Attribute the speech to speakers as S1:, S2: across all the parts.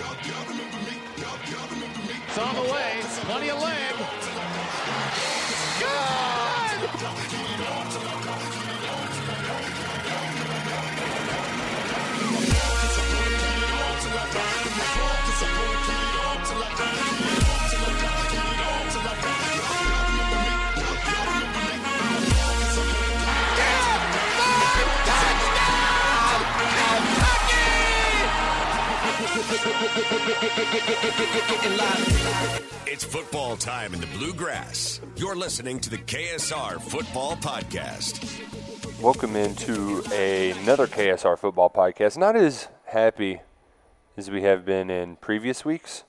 S1: It's on the way. Plenty of leg.
S2: It's football time in the bluegrass. You're listening to the KSR Football Podcast.
S3: Welcome into another KSR football podcast. Not as happy as we have been in previous weeks,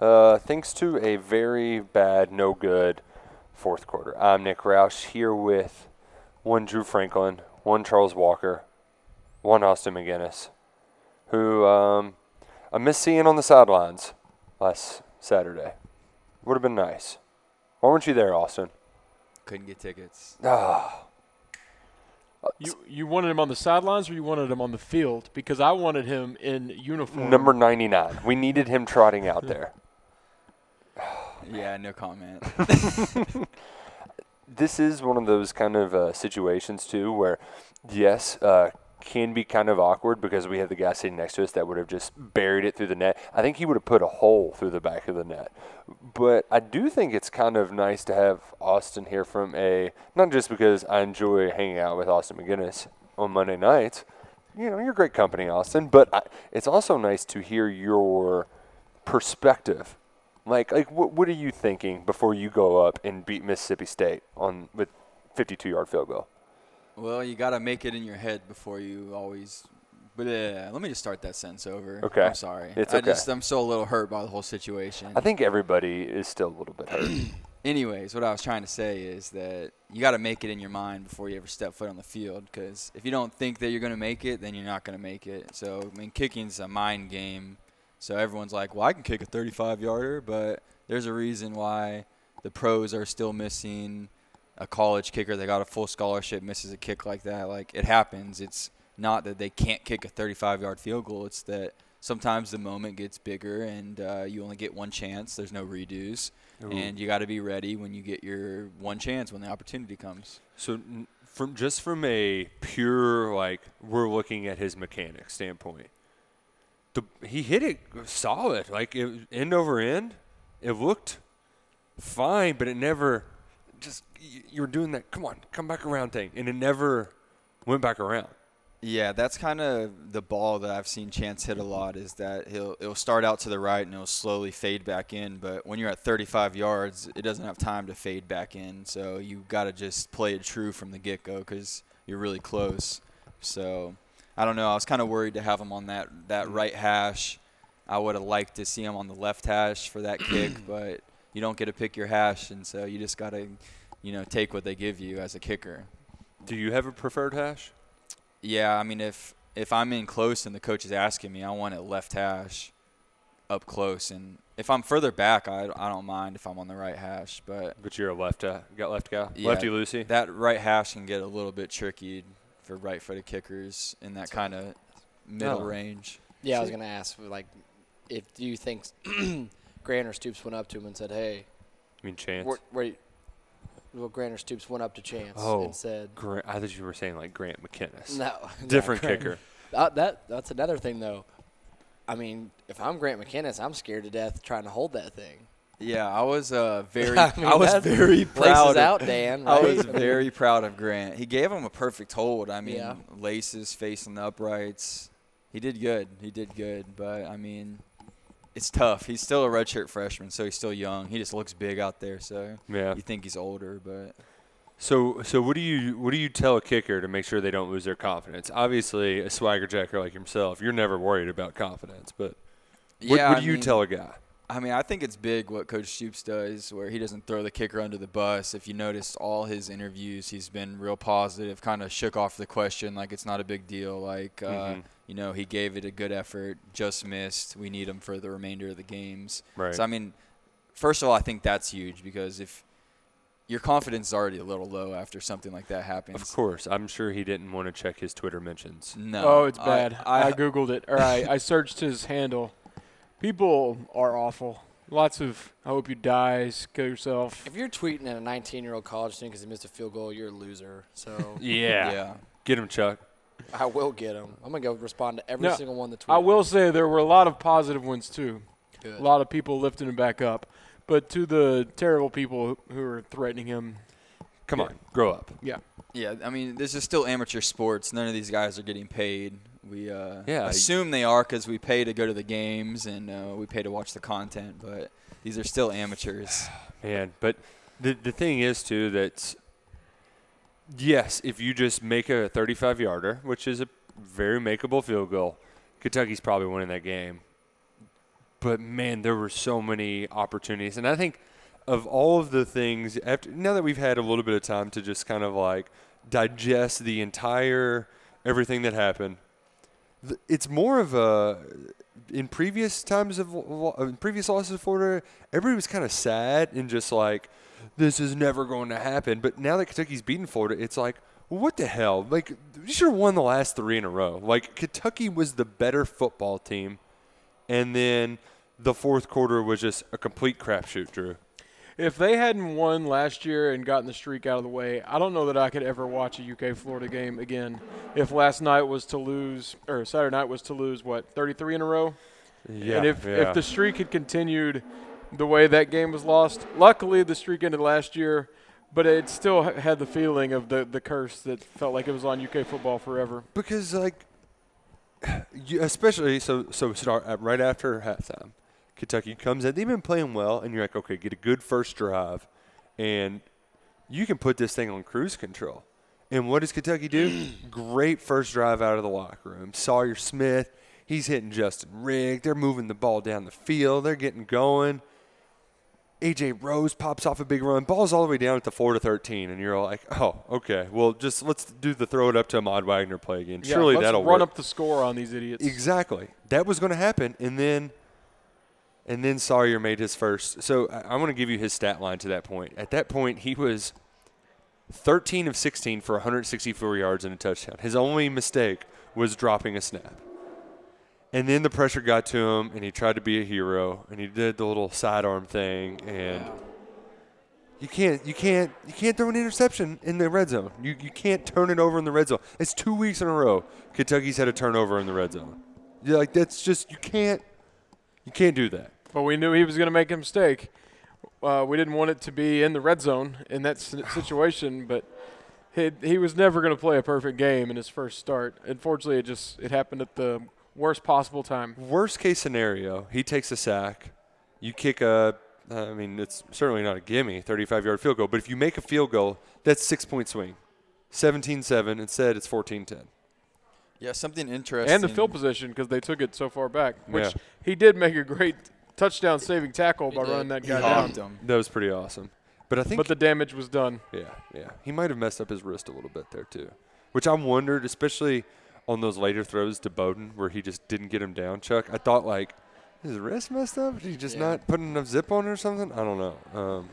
S3: uh, thanks to a very bad, no good fourth quarter. I'm Nick Roush here with one Drew Franklin, one Charles Walker, one Austin MacGinnis, who um, I missed seeing on the sidelines last Saturday. Would have been nice. Why weren't you there, Austin?
S4: Couldn't get tickets.
S3: Ah.
S5: You you wanted him on the sidelines or you wanted him on the field? Because I wanted him in uniform.
S3: Number 99. We needed him trotting out there.
S4: Yeah, no comment.
S3: this is one of those kind of uh, situations too where yes uh, can be kind of awkward because we have the guy sitting next to us that would have just buried it through the net. I think he would have put a hole through the back of the net. But i do think it's kind of nice to have austin here from a not just because i enjoy hanging out with austin macginnis on monday nights you know you're great company austin but I, it's also nice to hear your perspective. Like, like what, what are you thinking before you go up and beat Mississippi State on with 52 yard field goal?
S4: Well, you got to make it in your head before you always. But let me just start that sentence over.
S3: Okay.
S4: I'm sorry.
S3: It's
S4: I
S3: okay.
S4: just I'm so a little hurt by the whole situation.
S3: I think everybody is still a little bit hurt.
S4: Anyways, what I was trying to say is that you got to make it in your mind before you ever step foot on the field. Because if you don't think that you're going to make it, then you're not going to make it. So I mean, kicking's a mind game. So everyone's like, "Well, I can kick a 35 yarder," but there's a reason why the pros are still missing a college kicker that got a full scholarship misses a kick like that. Like it happens. It's not that they can't kick a 35 yard field goal. It's that sometimes the moment gets bigger and uh, you only get one chance. There's no redos, and you got to be ready when you get your one chance when the opportunity comes.
S3: so, from just from a pure like we're looking at his mechanics standpoint, the he hit it solid, like it, end over end. It looked fine, but it never just you were doing that. Come on, come back around thing, and it never went back around.
S4: Yeah, that's kind of the ball that I've seen Chance hit a lot. Is that he'll it'll start out to the right and it'll slowly fade back in. But when you're at 35 yards, it doesn't have time to fade back in. So you got to just play it true from the get go because you're really close. So I don't know. I was kind of worried to have him on that that right hash. I would have liked to see him on the left hash for that kick, but you don't get to pick your hash, and so you just got to, you know, take what they give you as a kicker.
S3: Do you have a preferred hash?
S4: Yeah, I mean, if if I'm in close and the coach is asking me, I want it left hash, up close, and if I'm further back, I, I don't mind if I'm on the right hash, but
S3: But you're a left uh, got left guy,
S4: Yeah,
S3: lefty loosey.
S4: that right hash can get a little bit tricky for right-footed kickers in that kind of middle
S3: Oh.
S4: range.
S6: Yeah, I was gonna ask, like, if do you think Grant or Stoops went up to him and said, "Hey,
S3: I mean Chance.
S6: where, where well, Grant or Stoops went up to Chance
S3: Oh,
S6: and said,
S3: Grant, I thought you were saying like Grant McKinniss.
S6: "No,
S3: Different
S6: not Grant."
S3: kicker.
S6: Uh, that that's another thing, though. I mean, if I'm Grant McKinniss, I'm scared to death trying to hold that thing.
S4: Yeah, I was uh, very,
S6: I
S4: I, was very proud.
S6: is
S4: of-
S6: out, Dan.
S4: I was very proud of Grant. He gave him a perfect hold. I mean,
S6: Yeah.
S4: laces facing the uprights. He did good. He did good. But I mean, it's tough. He's still a redshirt freshman, so he's still young. He just looks big out there. So
S3: Yeah.
S4: you think he's older, but
S3: So so what do you what do you tell a kicker to make sure they don't lose their confidence? Obviously, a swagger jacker like himself, you're never worried about confidence. But what,
S4: yeah.
S3: what
S4: I
S3: do you
S4: mean,
S3: tell a guy?
S4: I mean, I think it's big what Coach Stoops does, where he doesn't throw the kicker under the bus. If you notice all his interviews, he's been real positive, kind of shook off the question like it's not a big deal. Like, uh,
S3: Mhm.
S4: you know, he gave it a good effort, just missed. We need him for the remainder of the games.
S3: Right.
S4: So, I mean, first of all, I think that's huge because if your confidence is already a little low after something like that happens.
S3: Of course, I'm sure he didn't want to check his Twitter mentions.
S4: No.
S5: oh, it's
S4: I-
S5: bad. I,
S4: I,
S5: googled it, or I, I searched his handle. People are awful. Lots of "I hope you die," kill yourself.
S6: If you're tweeting at a 19 year old college student because he missed a field goal, you're a loser. So
S3: Yeah.
S4: yeah.
S3: Get him, Chuck.
S6: I will get him. I'm gonna go respond to every
S5: No,
S6: single one that tweets.
S5: I will say there were a lot of positive ones too.
S6: Good.
S5: A lot of people lifting him back up. But to the terrible people who- who are threatening him,
S3: Come
S5: Yeah.
S3: on, grow up.
S5: yeah,
S4: Yeah, I mean, this is still amateur sports. None of these guys are getting paid. We uh,
S3: Yeah.
S4: assume they are because we pay to go to the games and uh, we pay to watch the content. But these are still amateurs.
S3: Man, but the the thing is too that yes, if you just make a 35 yarder, which is a very makeable field goal, Kentucky's probably winning that game. But man, there were so many opportunities, and I think of all of the things after now that we've had a little bit of time to just kind of like digest the entire everything that happened. It's more of a in previous times of in previous losses of Florida, everybody was kind of sad and just like, this is never going to happen. But now that Kentucky's beaten Florida, it's like, what the hell? Like, you should have won the last three in a row. Like, Kentucky was the better football team, and then the fourth quarter was just a complete crapshoot, Drew.
S5: If they hadn't won last year and gotten the streak out of the way, I don't know that I could ever watch a UK Florida game again. If last night was to lose, or Saturday night was to lose, what 33 in a row?
S3: Yeah,
S5: and if
S3: yeah.
S5: if the streak had continued the way that game was lost, luckily the streak ended last year, but it still had the feeling of the the curse that felt like it was on UK football forever.
S3: because like you, especially so so start right after halftime kentucky comes in they've been playing well and you're like okay get a good first drive and you can put this thing on cruise control. And what does kentucky do? Great first drive out of the locker room. Sawyer smith he's hitting justin rigg. They're moving the ball down the field. They're getting going. AJ Rose pops off a big run, ball's all the way down at the four to thirteen, and you're like, oh, okay, well, just let's do the throw it up to Ahmad Wagner play again.
S5: Yeah,
S3: Surely
S5: let's
S3: that'll
S5: run
S3: work.
S5: up the score on these idiots.
S3: Exactly, that was going to happen, and then, and then Sawyer made his first. So I, want to give you his stat line to that point. At that point, he was thirteen of sixteen for 164 yards and a touchdown. His only mistake was dropping a snap. And then the pressure got to him, and he tried to be a hero, and he did the little sidearm thing, and you can't, you can't, you can't throw an interception in the red zone. You, you can't turn it over in the red zone. It's two weeks in a row. Kentucky's had a turnover in the red zone. You're like that's just you can't, you can't do that.
S5: But we knew he was going to make a mistake. Uh, we didn't want it to be in the red zone in that situation, but he, he was never going to play a perfect game in his first start. Unfortunately, it just it happened at the worst possible time.
S3: Worst case scenario, he takes a sack. You kick a, I mean, it's certainly not a gimme, 35 yard field goal, but if you make a field goal, that's six point swing. 17 7. Instead, it's 14 10.
S4: Yeah, something interesting.
S5: And the field position because they took it so far back, which
S3: Yeah.
S5: he did make a great touchdown saving tackle by running that
S4: He
S5: guy down.
S4: him.
S3: That was pretty awesome. But I think,
S5: But the damage was done.
S3: yeah, yeah. He might have messed up his wrist a little bit there, too. Which I wondered, especially on those later throws to Bowden where he just didn't get him down, Chuck. I thought, like, his wrist messed up? Did he just
S6: Yeah.
S3: not put enough zip on it or something? I don't know. Um,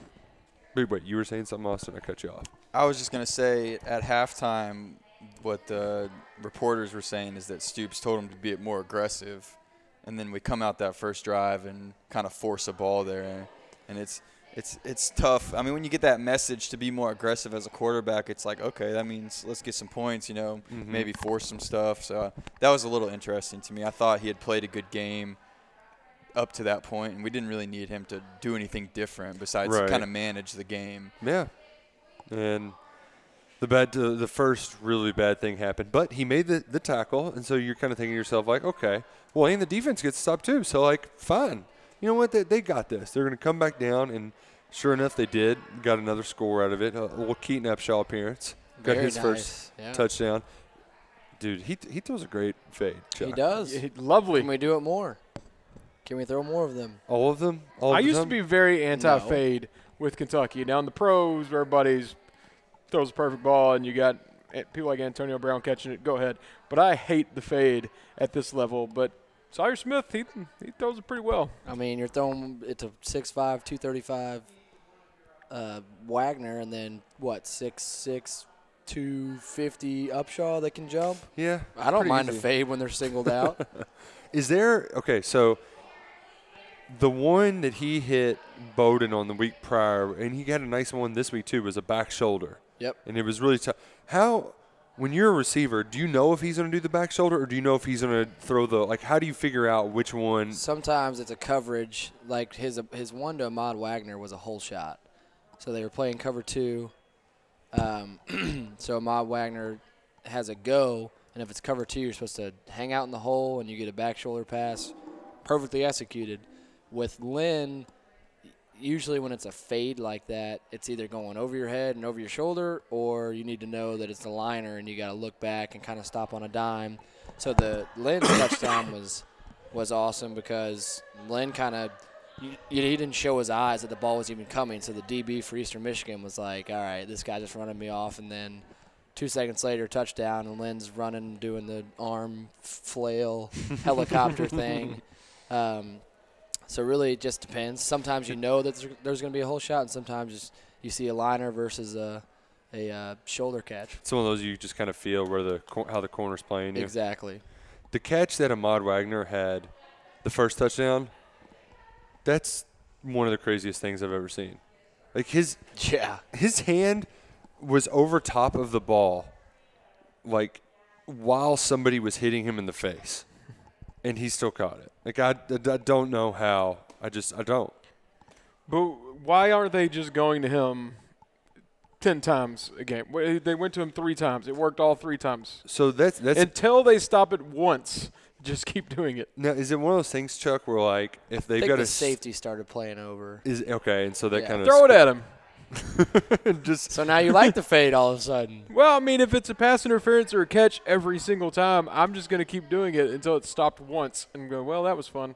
S3: wait, wait, you were saying something, Austin? I cut you off.
S4: I was just gonna say at halftime, what the reporters were saying is that Stoops told him to be more aggressive, and then we come out that first drive and kind of force a ball there, and it's it's it's tough. I mean, when you get that message to be more aggressive as a quarterback, it's like okay, that means let's get some points, you know,
S3: Mhm.
S4: maybe force some stuff. So that was a little interesting to me. I thought he had played a good game up to that point, and we didn't really need him to do anything different besides
S3: Right.
S4: kind of manage the game.
S3: Yeah, and the bad, uh, the first really bad thing happened, but he made the, the tackle, and so you're kind of thinking to yourself like, okay, well, and the defense gets stopped too, so like, fine, you know what, they, they got this. They're going to come back down, and sure enough, they did. Got another score out of it. A little Keaton Upshaw appearance, got
S6: Very
S3: his
S6: nice.
S3: first
S6: Yeah.
S3: touchdown. Dude, he he throws a great fade.
S6: He
S3: Chuck.
S6: does.
S5: Yeah, Lovely.
S6: Can we do it more? Can we throw more of them?
S3: All of them. All
S5: I
S3: of
S5: used to be very anti-fade with Kentucky. Now in the pros, where everybody's throws a perfect ball, and you got eh, people like Antonio Brown catching it. Go ahead, but I hate the fade at this level. But Sawyer Smith, he he throws it pretty well.
S6: I mean, you're throwing it to 6'5", 235 uh, Wagner, and then what, 6'6", 250 Upshaw that can jump.
S3: Yeah.
S6: I don't mind
S3: easy.
S6: a fade when they're singled out.
S3: Is there okay? So the one that he hit Bowden on the week prior, and he got a nice one this week too, was a back shoulder,
S6: yep.
S3: and it was really tough. How? When you're a receiver, do you know if he's going to do the back shoulder, or do you know if he's going to throw the like? How do you figure out which one?
S6: Sometimes it's a coverage. Like his his one to Ahmad Wagner was a whole shot. So they were playing cover two. Um, so Ahmad Wagner has a go, and if it's cover two, you're supposed to hang out in the hole, and you get a back shoulder pass, perfectly executed. With Lynn, usually when it's a fade like that, it's either going over your head and over your shoulder, or you need to know that it's a liner, and you got to look back and kind of stop on a dime. So the Lynn touchdown was was awesome because Lynn kind of he didn't show his eyes that the ball was even coming. So the DB for Eastern Michigan was like, "All right, this guy just running me off," and then two seconds later, touchdown, and Lynn's running, doing the arm flail helicopter thing. Um, so really, it just depends. Sometimes you know that there's, going to be a whole shot, and sometimes just you see a liner versus a a uh, shoulder catch.
S3: It's one of those you just kind of feel where the how the corner's playing you.
S6: Exactly.
S3: The catch that Ahmad Wagner had, the first touchdown, that's one of the craziest things I've ever seen. Like his
S6: Yeah.
S3: his hand was over top of the ball, like while somebody was hitting him in the face, and he still caught it. Like I, I don't know how. I just I don't.
S5: But why aren't they just going to him ten times a game? They went to him three times. It worked all three times.
S3: So that's that's
S5: Until they stop it once, just keep doing it.
S3: now. Is it one of those things, Chuck, where like if they've
S6: think
S3: got
S6: the
S3: a s-
S6: safety started playing over.
S3: is okay, and so that
S6: Yeah.
S3: kind of
S5: Throw it at him.
S3: just
S6: So now you like the fade all of a sudden.
S5: Well, I mean, if it's a pass interference or a catch every single time, I'm just going to keep doing it until it's stopped once and go, well, that was fun.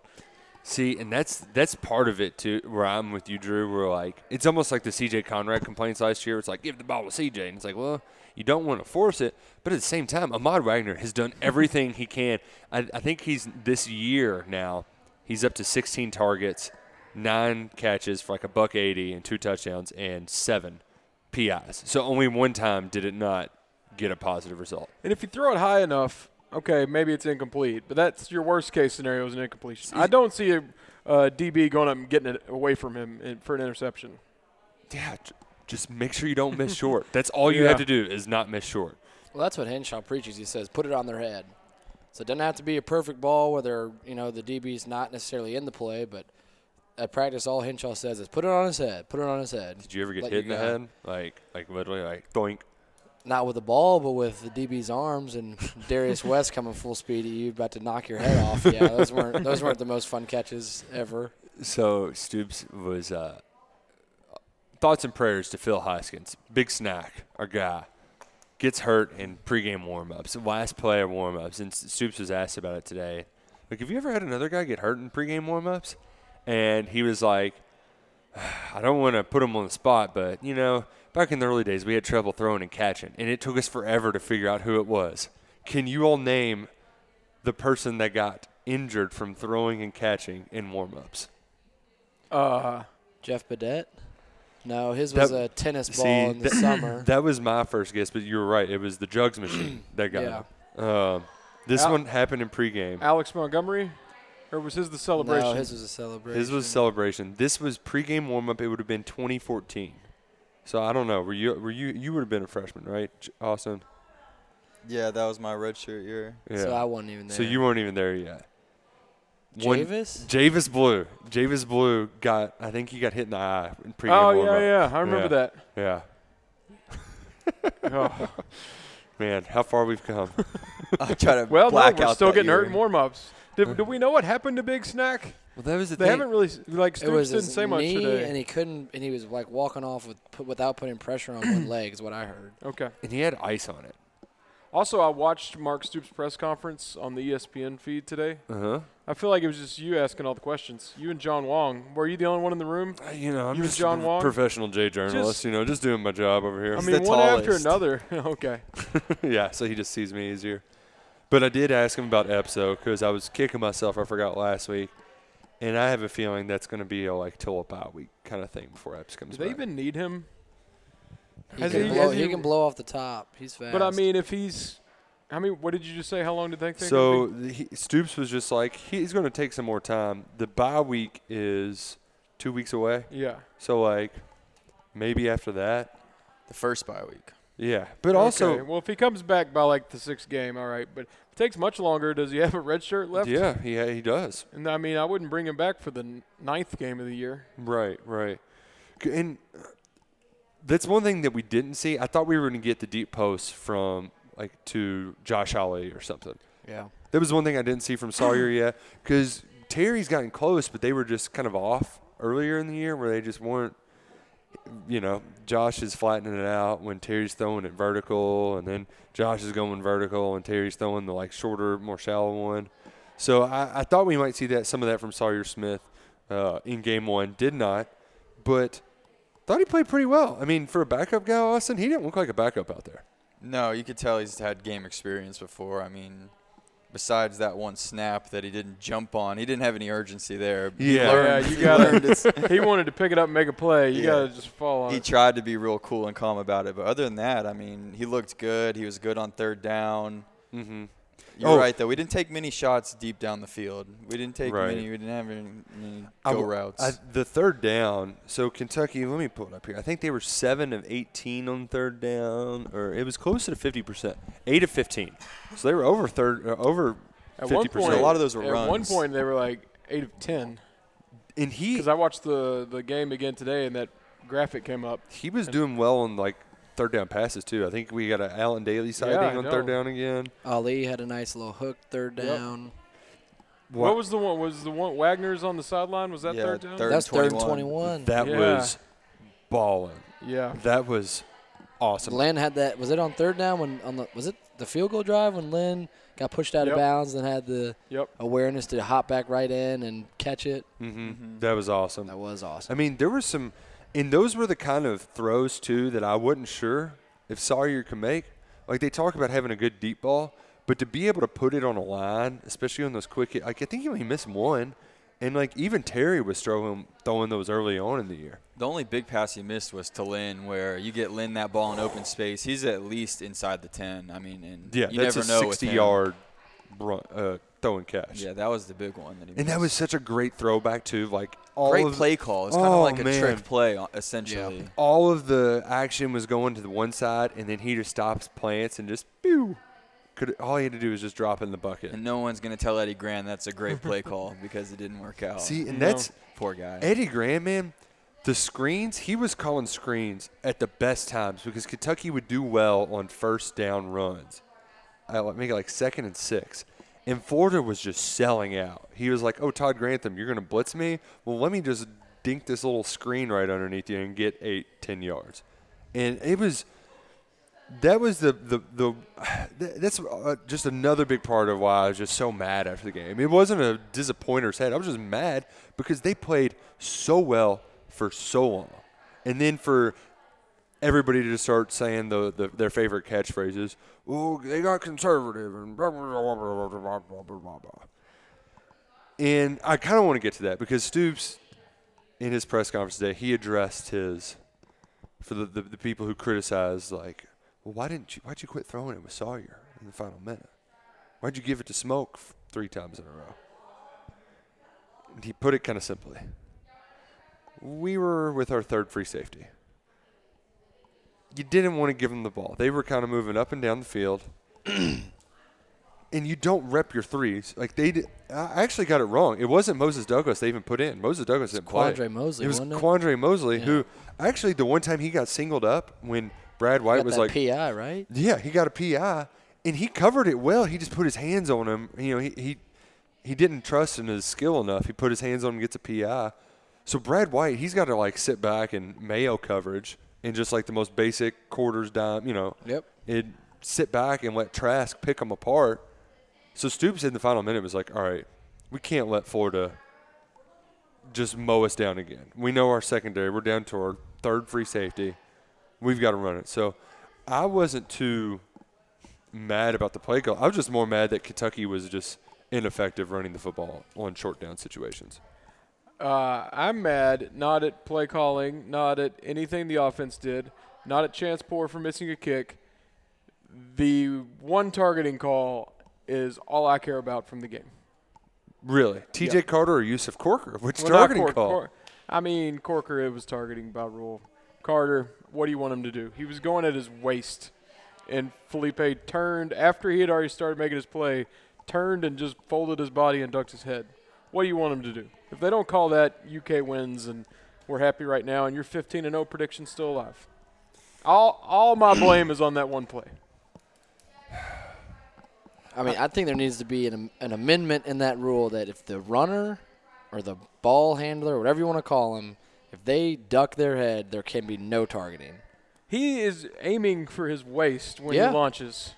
S3: See, and that's that's part of it too. Where I'm with you, Drew. Where like it's almost like the C.J. Conrad complaints last year. It's like give the ball to C.J. and it's like, well, you don't want to force it, but at the same time, Ahmad Wagner has done everything he can. I, I think he's this year now. He's up to 16 targets, nine catches for like a buck 80 and two touchdowns and seven PIs. So only one time did it not get a positive result.
S5: And if you throw it high enough, okay, maybe it's incomplete, but that's your worst case scenario is an incompletion. I don't see a uh, DB going up and getting it away from him in, for an interception.
S3: Yeah, just make sure you don't miss short. That's all you
S5: Yeah.
S3: have to do is not miss short.
S6: Well, that's what Henshaw preaches. He says, put it on their head. So it doesn't have to be a perfect ball where they're, you know, the DB's not necessarily in the play, but at practice, all Henshaw says is put it on his head, put it on his head.
S3: Did you ever get
S6: Let
S3: hit in the head? Like, like literally, like doink.
S6: Not with the ball, but with the DB's arms and Darius West coming full speed at you, about to knock your head off. Yeah, those weren't those weren't the most fun catches ever.
S3: So Stoops was uh, thoughts and prayers to Phil Hoskins, big snack, our guy, gets hurt in pregame warmups, last play of warmups, and Stoops was asked about it today. Like, have you ever had another guy get hurt in pregame warmups? And he was like, I don't want to put him on the spot, but you know, back in the early days, we had trouble throwing and catching, and it took us forever to figure out who it was. Can you all name the person that got injured from throwing and catching in warmups?
S5: Uh,
S6: Jeff Badet? No, his was
S3: That-
S6: a tennis ball
S3: See,
S6: in the
S3: that-
S6: summer.
S3: That was my first guess, but you were right. It was the jugs machine that got
S6: Yeah.
S3: him. Um, this
S5: Al-
S3: one happened in pregame.
S5: Alex Montgomery, or was his the celebration?
S6: No, his was a celebration.
S3: His was celebration. This was pregame warm up. It would have been 2014. So I don't know. Were you? Were you? You would have been a freshman, right, J- Austin?
S4: Yeah, that was my redshirt year.
S3: Yeah.
S6: So I wasn't even there.
S3: So you weren't even there yet. One-
S6: Javess?
S3: Javess Blue. Javess Blue got. I think he got hit in the eye in pregame
S5: oh
S3: warm
S5: yeah,
S3: up.
S5: yeah, I remember that.
S3: Yeah.
S5: Oh.
S3: Man, how far we've come.
S4: I try to
S5: Well, no,
S4: black
S5: we're
S4: out
S5: still
S4: that
S5: getting hurt in warm-ups. Did, do we know what happened to Big Snack?
S3: Well, that was the thing.
S5: They
S3: thing.
S5: haven't really s- like
S6: It
S5: Stoops
S6: was
S5: didn't
S6: his
S5: say much
S6: knee,
S5: today.
S6: and he couldn't, and he was like walking off with put, without putting pressure on one leg. Is what I heard.
S5: okay.
S3: and he had ice on it.
S5: Also, I watched Mark Stoops' press conference on the ESPN feed today.
S3: Uh huh.
S5: I feel like it was just you asking all the questions. You and John Wong. Were you the only one in the room?
S3: You know, I'm
S5: You and
S3: just
S5: John
S3: a
S5: Wong?
S3: professional J journalist.
S5: Just-
S3: you know, just doing my job over here.
S5: I mean,
S4: the
S5: one after
S4: tallest.
S5: another. okay.
S3: yeah, so he just sees me easier. But I did ask him about Epso because I was kicking myself. I forgot last week, and I have a feeling that's going to be a like till a bye week kind of thing before Epps comes
S5: Do they
S3: back.
S5: even need him?
S6: He,
S5: Has
S6: can,
S5: he-
S6: blow,
S5: has
S6: he,
S5: he-
S6: can blow off the top. He's fast.
S5: But I mean, if he's, I mean, what did you just say? How long did they think?
S3: so
S5: it'd be?
S3: the- he, Stoops was just like he's going to take some more time. The bye week is two weeks away,
S5: yeah.
S3: so like maybe after that,
S4: The first bye week.
S3: Yeah. But also,
S5: okay. well, if he comes back by like the sixth game, all right. But if it takes much longer, does he have a red shirt left?
S3: yeah, he he does.
S5: And I mean, I wouldn't bring him back for the ninth game of the year.
S3: Right, right. And uh, that's one thing that we didn't see. I thought we were going to get the deep post from like to Josh Ali or something.
S6: yeah.
S3: That was one thing I didn't see from Sawyer yet because Terry's gotten close, but they were just kind of off earlier in the year where they just weren't. You know, Josh is flattening it out when Terry's throwing it vertical, and then Josh is going vertical, and Terry's throwing the like shorter, more shallow one. So I, I thought we might see that some of that from Sawyer Smith uh, in game one. Did not, but thought he played pretty well. I mean, for a backup guy, Austin, he didn't look like a backup out there.
S4: No, you could tell he's had game experience before. I mean, besides that one snap that he didn't jump on, he didn't have any urgency there.
S3: Yeah.
S4: learned-
S5: Yeah, you gotta- he wanted to pick it up and make a play. You
S4: Yeah.
S5: gotta just fall on
S4: he
S5: it.
S4: tried to be real cool and calm about it, but other than that, I mean, he looked good. He was good on third down.
S3: Mm-hmm.
S4: You're
S3: Oh.
S4: right, though. We didn't take many shots deep down the field. We didn't take
S3: Right.
S4: many. We didn't have any, any go
S3: w-
S4: routes.
S3: I, the third down. So Kentucky, let me pull it up here. I think they were seven of eighteen on third down, or it was closer to fifty percent, eight of fifteen. So they were over third, uh, over
S5: At
S3: fifty
S5: one point,
S3: percent.
S4: A lot of those were
S5: at one point they were like eight of ten.
S3: And he
S5: Because I watched the the game again today, and that graphic came up.
S3: he was doing well on like third down passes too. I think we got an Allen Dailey sighting
S5: I
S3: on third down again.
S6: Ali had a nice little hook third
S5: Yep.
S6: down.
S5: What, was the one? Was the one Wagner's on the sideline? Was that
S4: Yeah,
S5: third down?
S4: third
S6: That's third and
S4: 21.
S6: 21.
S3: That
S5: Yeah.
S3: was balling.
S5: yeah.
S3: That was awesome.
S6: Lynn had that. Was it on third down when on the was it the field goal drive when Lynn got pushed out
S5: Yep.
S6: of bounds and had the
S5: Yep.
S6: awareness to hop back right in and catch it?
S3: hmm That was awesome.
S6: That was awesome.
S3: I mean, there were some, and those were the kind of throws too that I wasn't sure if Sawyer could make. Like they talk about having a good deep ball, but to be able to put it on a line, especially on those quick, like I think he only missed one, and like even Terry was throwing throwing those early on in the year.
S4: The only big pass he missed was to Lynn, where you get Lynn that ball in open space. He's at least inside the 10. I mean, and
S3: Yeah,
S4: you
S3: that's
S4: never
S3: a
S4: know
S3: sixty-yard run, uh, throwing catch.
S4: Yeah, that was the big one that he
S3: And that was such a great throwback too. Like all
S4: great
S3: of
S4: play call. It's kind
S3: Oh,
S4: of like a
S3: man.
S4: trick play, uh, essentially.
S3: all of the action was going to the one side, and then he just stops plants and just pew. Could all he had to do was just drop in the bucket.
S4: And no one's going to tell Eddie Gran that's a great play call because it didn't work out.
S3: See, and
S5: No.
S3: that's
S4: Poor guy.
S3: Eddie Gran, man. The screens, he was calling screens at the best times because Kentucky would do well on first down runs. I make it like second and six. And Florida was just selling out. He was like, "Oh, Todd Grantham, you're going to blitz me? Well, let me just dink this little screen right underneath you and get eight, ten yards." And it was that was the the the that's uh, just another big part of why I was just so mad after the game. It wasn't a disappointer's head. I was just mad because they played so well for so long, and then for everybody to start saying the, the their favorite catchphrases. Well, they got conservative and blah blah blah blah blah blah blah. blah. And I kind of want to get to that because Stoops, in his press conference today, he addressed his for the, the, the people who criticized like, well, why didn't you why'd you quit throwing it with Sawyer in the final minute? Why'd you give it to Smoke three times in a row? And he put it kind of simply. We were with our third free safety. You didn't want to give them the ball. They were kind of moving up and down the field. and you don't rep your threes. Like they did, I actually got it wrong. It wasn't Moses Douglas they even put in. Moses Douglas didn't play.
S6: Quandre Mosley,
S3: It was
S6: wasn't it?
S3: Quandre Mosley
S6: Yeah.
S3: who actually the one time he got singled up when Brad White
S6: Got
S3: was
S6: that
S3: like,
S6: PI, right?
S3: yeah, he got a PI, and he covered it well. He just put his hands on him. You know, he he, he didn't trust in his skill enough. He put his hands on him, gets a PI. So Brad White, he's got to like sit back and Mayo coverage and just like the most basic quarters dime. You know,
S6: Yep.
S3: it sit back and let Trask pick them apart. So Stoops in the final minute was like, all right, we can't let Florida just mow us down again. We know our secondary. We're down to our third free safety. We've got to run it. So I wasn't too mad about the play call. I was just more mad that Kentucky was just ineffective running the football on short down situations.
S5: Uh, I'm mad not at play calling, not at anything the offense did, not at Chance Poore for missing a kick. The one targeting call is all I care about from the game.
S3: Really? TJ
S5: Yeah.
S3: Carter or Yusuf Corker? Which
S5: Well,
S3: targeting call?
S5: I mean, Corker it was targeting by rule. Carter, what do you want him to do? He was going at his waist, and Felipe turned after he had already started making his play, turned and just folded his body and ducked his head. What do you want them to do? If they don't call that, UK wins, and we're happy right now, and your 15 and 0 prediction still alive. All all my blame is on that one play.
S6: I mean, I think there needs to be an, an amendment in that rule that if the runner or the ball handler, whatever you want to call him, if they duck their head, there can be no targeting.
S5: He is aiming for his waist when
S6: Yeah.
S5: he launches.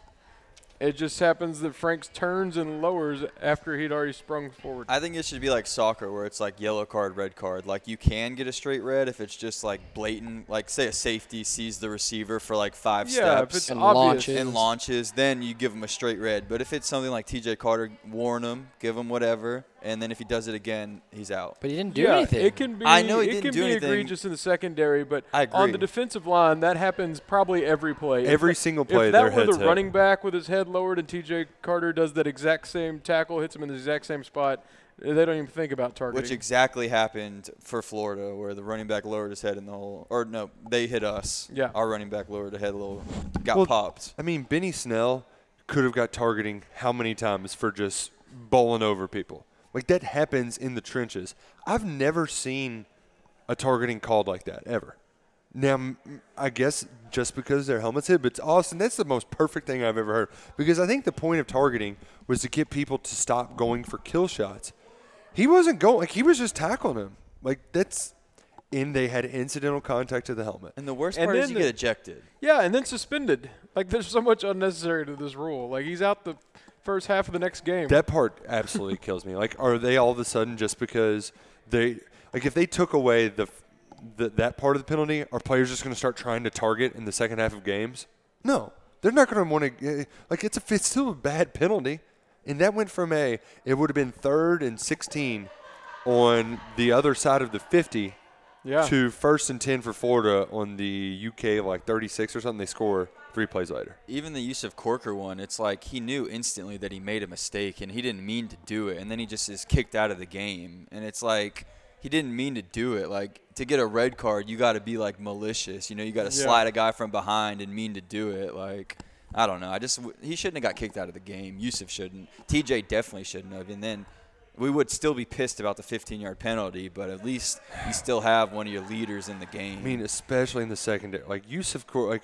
S5: It just happens that Franks turns and lowers after he'd already sprung forward.
S4: I think it should be like soccer, where it's like yellow card, red card. Like you can get a straight red if it's just like blatant. Like say a safety sees the receiver for like five
S5: yeah, if
S4: steps
S5: it's
S6: And
S5: obvious.
S6: launches.
S4: and launches, then you give him a straight red. But if it's something like T.J. Carter, warn him, give him whatever, and then if he does it again, he's out.
S6: But he didn't do
S5: yeah,
S6: anything.
S5: it can be.
S4: I know he
S5: it
S4: didn't
S5: can
S4: do
S5: be
S4: anything.
S5: egregious in the secondary, but
S4: I
S5: on the defensive line, that happens probably every play.
S3: Every
S5: if,
S3: single play,
S5: If
S3: their
S5: that were
S3: head's
S5: the
S3: hit.
S5: running back with his head lowered and T.J. Carter does that exact same tackle, hits him in the exact same spot, they don't even think about targeting.
S4: Which exactly happened for Florida, where the running back lowered his head in the hole. Or no, they hit us.
S5: Yeah.
S4: Our running back lowered his head a little, got
S3: Well,
S4: popped.
S3: I mean, Benny Snell could have got targeting how many times for just bowling over people? Like that happens in the trenches. I've never seen a targeting called like that ever. Now, I guess just because their helmets hit, but Austin, that's the most perfect thing I've ever heard. Because I think the point of targeting was to get people to stop going for kill shots. He wasn't going like he was just tackling him. Like that's, and they had incidental contact to the helmet.
S4: And the worst
S5: And
S4: part is
S5: then
S4: you
S5: the-
S4: get ejected.
S5: yeah, and then suspended. Like there's so much unnecessary to this rule. Like he's out the first half of the next game.
S3: That part absolutely kills me. Like, are they all of a sudden just because they like if they took away the, the that part of the penalty, are players just going to start trying to target in the second half of games? No, they're not going to want to. Eh, like, it's a it's still a bad penalty, and that went from a it would have been third and sixteen on the other side of the fifty
S5: yeah.
S3: to first and ten for Florida on the UK like thirty six or something. They score three plays later.
S4: Even the Yusuf Corker one, it's like he knew instantly that he made a mistake and he didn't mean to do it, and then he just is kicked out of the game. And it's like he didn't mean to do it. Like to get a red card, you got to be like malicious. You know, you got to
S5: Yeah.
S4: slide a guy from behind and mean to do it. Like I don't know. I just he shouldn't have got kicked out of the game. Yusuf shouldn't. TJ definitely shouldn't have. And then. We would still be pissed about the 15-yard penalty, but at least you still have one of your leaders in the game.
S3: I mean, especially in the secondary, like Yusuf, Cor- like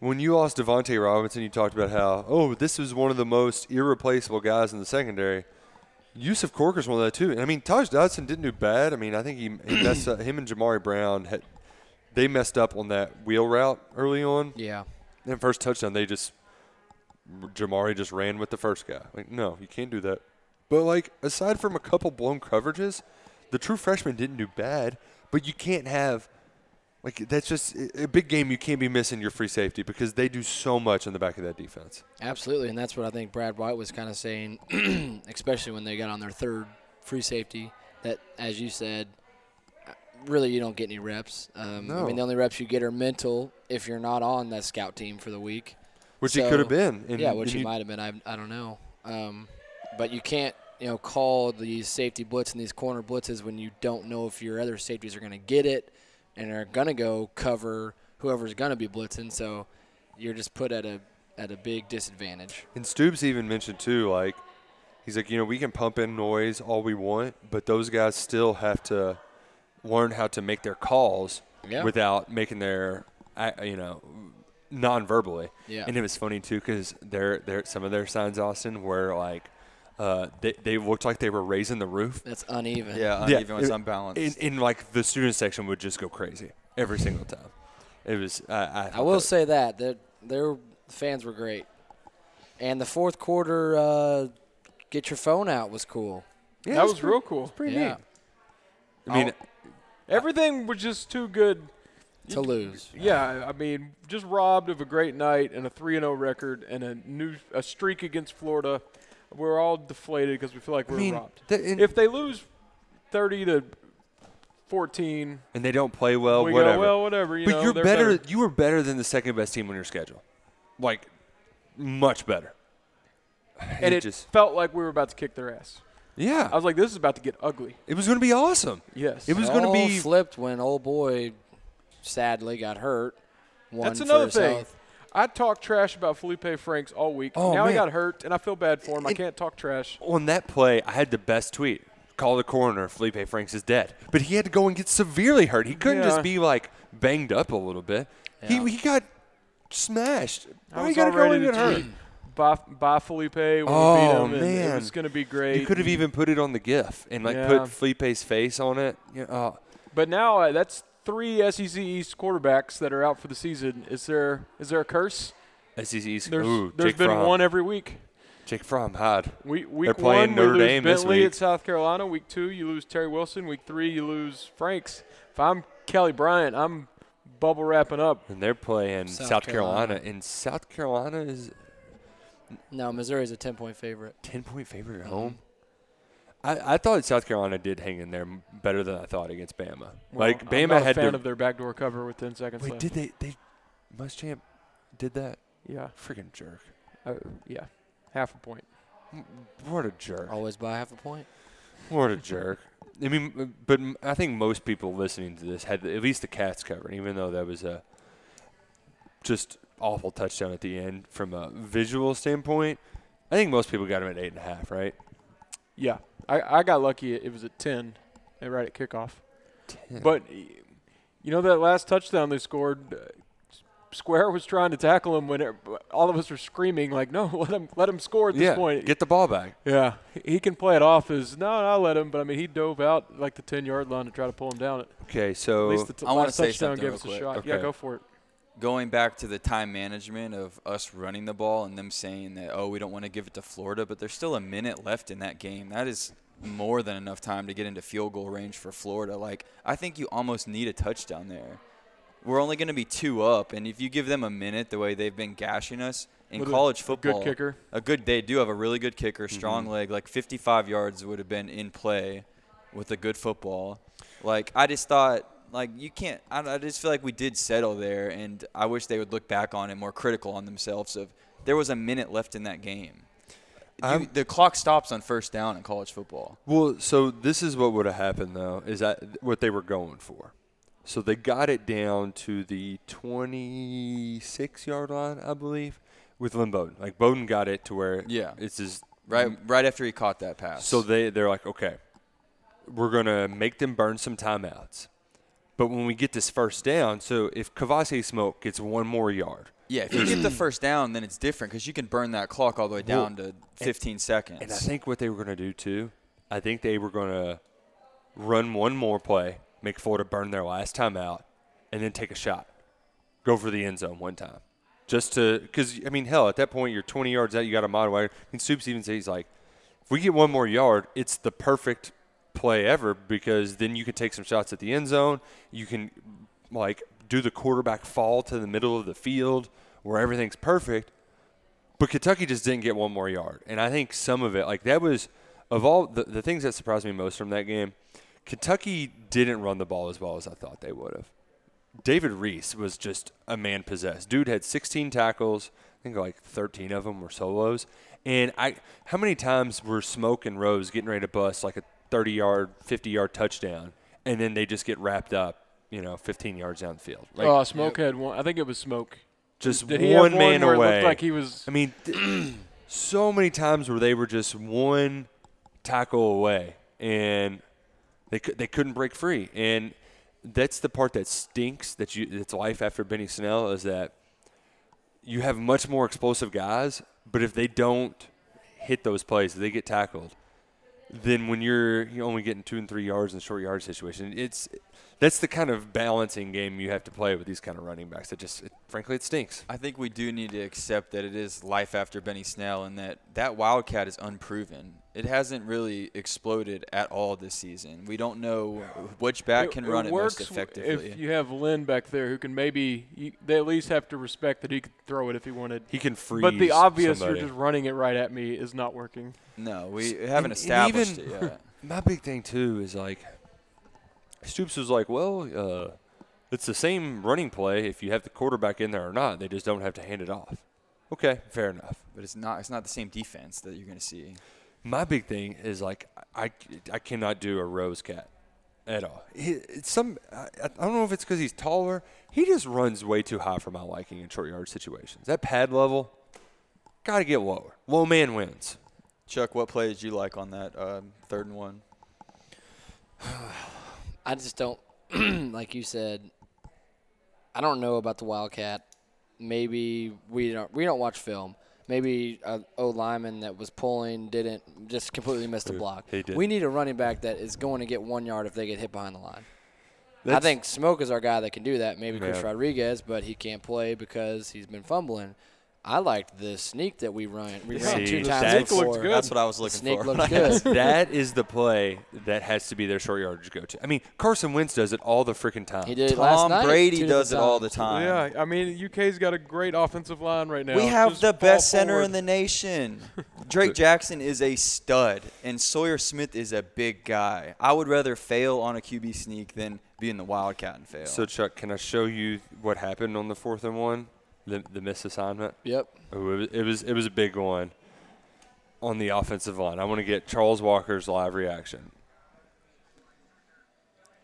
S3: when you lost Davonte Robinson, you talked about how oh this was one of the most irreplaceable guys in the secondary. Yusuf Corker's one of that too. And I mean, Taj Dodson didn't do bad. I mean, I think he, he messed up. Him and Jamari Brown had they messed up on that wheel route early on.
S6: yeah.
S3: And first touchdown, they just Jamari just ran with the first guy. Like, no, you can't do that. But like, aside from a couple blown coverages, the true freshman didn't do bad. But you can't have like that's just a big game. You can't be missing your free safety because they do so much in the back of that defense.
S6: Absolutely, and that's what I think Brad White was kind of saying, especially when they got on their third free safety. That, as you said, really you don't get any reps. Um, I mean, the only reps you get are mental if you're not on that scout team for the week.
S3: Which he could have been. And,
S6: yeah, which he
S3: you-
S6: might have been. I, I don't know. Um, but you can't, you know, call these safety blitz and these corner blitzes when you don't know if your other safeties are going to get it and are going to go cover whoever's going to be blitzing. So you're just put at a at a big disadvantage.
S3: And Stoops even mentioned too, like he's like, you know, we can pump in noise all we want, but those guys still have to learn how to make their calls
S6: Yeah.
S3: without making their, you know, non-verbally.
S6: Yeah.
S3: And it was funny too because their their some of their signs, Austin, were like. Uh, they, they looked like they were raising the roof.
S6: That's uneven.
S4: yeah,
S3: Yeah,
S4: uneven, it's
S3: it-
S4: unbalanced.
S3: In, in like the student section would just go crazy every single time. It was. I I,
S6: I will
S3: that-
S6: say that that they're fans were great, and the fourth quarter, uh, get your phone out was cool.
S3: Yeah,
S5: that
S3: it's
S5: was
S3: pretty-
S5: real cool.
S3: Pretty
S6: Yeah.
S3: neat. I mean,
S5: Everything was just too good.
S6: To lose.
S5: Yeah, I mean, just robbed of a great night and a three and zero record and a new a streak against Florida. We're all deflated because we feel like we're
S3: mean,
S5: robbed.
S3: th- and,
S5: If they lose thirty to fourteen,
S3: and they don't play well,
S5: we
S3: whatever.
S5: go well, whatever. You
S3: but
S5: know,
S3: you're
S5: they're
S3: better, You were better than the second best team on your schedule, like much better.
S5: and it
S3: just
S5: felt like we were about to kick their ass.
S3: yeah,
S5: I was like, this is about to get ugly.
S3: it was going to be awesome.
S5: Yes,
S3: It was going to
S6: all
S3: be
S6: flipped when old boy sadly got hurt. One
S5: That's another thing.
S6: health.
S5: I talked trash about Felipe Franks all week.
S3: Oh,
S5: now he got hurt, and I feel bad for him. I can't talk trash.
S3: on that play. I had the best tweet. Call the coroner. Felipe Franks is dead, but he had to go and get severely hurt. He couldn't
S5: Yeah.
S3: just be like banged up a little bit.
S6: Yeah.
S3: He he got smashed.
S5: I
S3: Why
S5: was
S3: you gotta
S5: all
S3: go and
S5: to
S3: get hurt?
S5: Bye, bye Felipe when
S3: Oh,
S5: we beat him.
S3: man.
S5: it was going to be great.
S3: You could have even put it on the GIF and like
S5: Yeah.
S3: put Felipe's face on it. Know, oh,
S5: But now uh, that's three SEC East quarterbacks that are out for the season. Is there is there a curse?
S3: SEC East.
S5: There's
S3: Ooh,
S5: there's
S3: Jake
S5: been
S3: Fromm.
S5: one every week.
S3: Jake Fromm had.
S5: We, week
S3: playing
S5: one,
S3: Notre
S5: we lose
S3: Dame this
S5: Bentley
S3: week.
S5: at South Carolina. Week two, you lose Terry Wilson. Week three, you lose Franks. If I'm Kelly Bryant, I'm bubble wrapping up.
S3: And they're playing
S6: South
S3: South, Carolina.
S6: Carolina.
S3: and South Carolina is
S6: No, Missouri's a ten point favorite.
S3: ten point favorite at home. I, I thought South Carolina did hang in there better than I thought against Bama.
S5: Well,
S3: like
S5: I'm
S3: Bama
S5: not a
S3: had
S5: fan
S3: to.
S5: of their backdoor cover with 10 seconds
S3: wait,
S5: left.
S3: did they? They Muschamp did that?
S5: yeah,
S3: Freaking jerk!
S5: uh, yeah, half a point.
S3: What a jerk!
S6: Always by half a point.
S3: What a jerk! I mean, but I think most people listening to this had at least the Cats covered, even though that was a just awful touchdown at the end from a visual standpoint. I think most people got him at eight and a half, right?
S5: Yeah, I, I got lucky. It was at 10, and right at kickoff.
S3: Ten.
S5: But you know that last touchdown they scored. Uh, Square was trying to tackle him when it, all of us were screaming like, "No, let him let him score at this
S3: yeah,
S5: point."
S3: get the ball back.
S5: yeah, he- can play it off as no, I'll let him. But I mean, he dove out like the 10 yard line to try to pull him down. At
S3: Okay, so
S5: least the t-
S4: I wanna say
S5: touchdown
S4: something
S5: gave us a
S4: quick.
S5: shot. Yeah, go for it.
S4: Going back to the time management of us running the ball and them saying that oh we don't want to give it to Florida, but there's still a minute left in that game. That is more than enough time to get into field goal range for Florida. Like I think you almost need a touchdown there. We're only going to be two up, and if you give them a minute, the way they've been gashing us in
S5: With
S4: college
S5: a
S4: football,
S5: good kicker.
S4: a good they do have a really good kicker, strong leg, like 55 yards would have been in play with a good football. Like I just thought, like you can't. I, I just feel like we did settle there, and I wish they would look back on it more critical on themselves. Of there was a minute left in that game. You, the clock stops on first down in college football.
S3: Well, so this is what would have happened though, is that what they were going for. So they got it down to the 26 yard line, I believe, with Lynn Bowden. Like Bowden got it to where
S4: Yeah.
S3: it's his
S4: Right, right after he caught that pass.
S3: So they they're like, okay, we're gonna make them burn some timeouts. But when we get this first down, so if Kavosiey Smoke gets one more yard,
S4: yeah, if you get the first down, then it's different because you can burn that clock all the way
S3: Well,
S4: down to 15 seconds.
S3: And I think what they were going to do too, I think they were going to run one more play, make Florida burn their last time out, and then take a shot, go for the end zone one time, just to because I mean hell at that point you're 20 yards out, you got a moderator. I mean Stoops even says he's like, if we get one more yard, it's the perfect play ever because then you can take some shots at the end zone. You can like do the quarterback fall to the middle of the field where everything's perfect. But Kentucky just didn't get one more yard. And I think some of it, like that was, of all the, the things that surprised me most from that game, Kentucky didn't run the ball as well as I thought they would have. David Reese was just a man possessed. Dude had 16 tackles. I think like 13 of them were solos. And I, how many times were Smoke and Rose getting ready to bust like a 30 yard, 50 yard touchdown, and then they just get wrapped up, you know, 15 yards down the field. Like
S5: oh, Smoke had one. I think it was Smoke.
S3: just
S5: Did he
S3: one man
S5: where
S3: away.
S5: It looked like he was.
S3: I mean, th- so many times where they were just one tackle away, and they cou- they couldn't break free. And that's the part that stinks. That you that's life after Benny Snell is that you have much more explosive guys, but if they don't hit those plays, they get tackled, then when you're, you're only getting two and three yards in short yard situation, it's that's the kind of balancing game you have to play with these kind of running backs. It just, it, frankly, it stinks.
S4: I think we do need to accept that it is life after Benny Snell and that that Wildcat is unproven. It hasn't really exploded at all this season. We don't know which back can run it, most effectively.
S5: If you have Lynn back there who can maybe, you, they at least have to respect that he could throw it if he wanted.
S3: He can freeze.
S5: But the obvious,
S3: somebody.
S5: you're just running it right at me, is not working.
S4: no, we haven't
S3: and- and
S4: established
S3: even-
S4: it yet.
S3: My big thing too is like Stoops was like, well, uh, it's the same running play if you have the quarterback in there or not. They just don't have to hand it off. Okay, fair enough.
S4: But it's not it's not the same defense that you're going to see.
S3: My big thing is like I, I cannot do a rose cat at all. He, some I, I don't know if it's because he's taller. He just runs way too high for my liking in short yard situations. That pad level, got to get lower. Low man wins.
S4: Chuck, what play did you like on that uh, third and one?
S6: I just don't like you said. I don't know about the Wildcat. Maybe we don't we don't watch film. Maybe a O lineman that was pulling didn't just completely missed a block.
S3: he did.
S6: We need a running back that is going to get one yard if they get hit behind the line. I think Smoke is our guy that can do that. Maybe Chris
S3: Yeah.
S6: Rodriguez, but he can't play because he's been fumbling. I liked the sneak that we run. We ran
S3: See,
S6: two times
S3: that's-
S6: before.
S5: Good.
S4: That's what I was looking
S6: sneak
S4: for.
S6: looks good.
S3: that is the play that has to be their short yardage go to. I mean, Carson Wentz does it all the freaking time.
S6: He did it last
S4: Tom
S6: night.
S4: Brady does it all the time.
S5: Yeah, I mean, UK's got a great offensive line right now.
S4: We have
S5: Just
S4: the
S5: fall
S4: best center
S5: forward.
S4: in the nation. Drake Jackson is a stud, and Sawyer Smith is a big guy. I would rather fail on a QB sneak than be in the Wildcat and fail.
S3: So Chuck, can I show you what happened on the fourth and one, the the miss assignment?
S6: Yep.
S3: Oh, it was it was, it was a big one on the offensive line. I want to get Charles Walker's live reaction.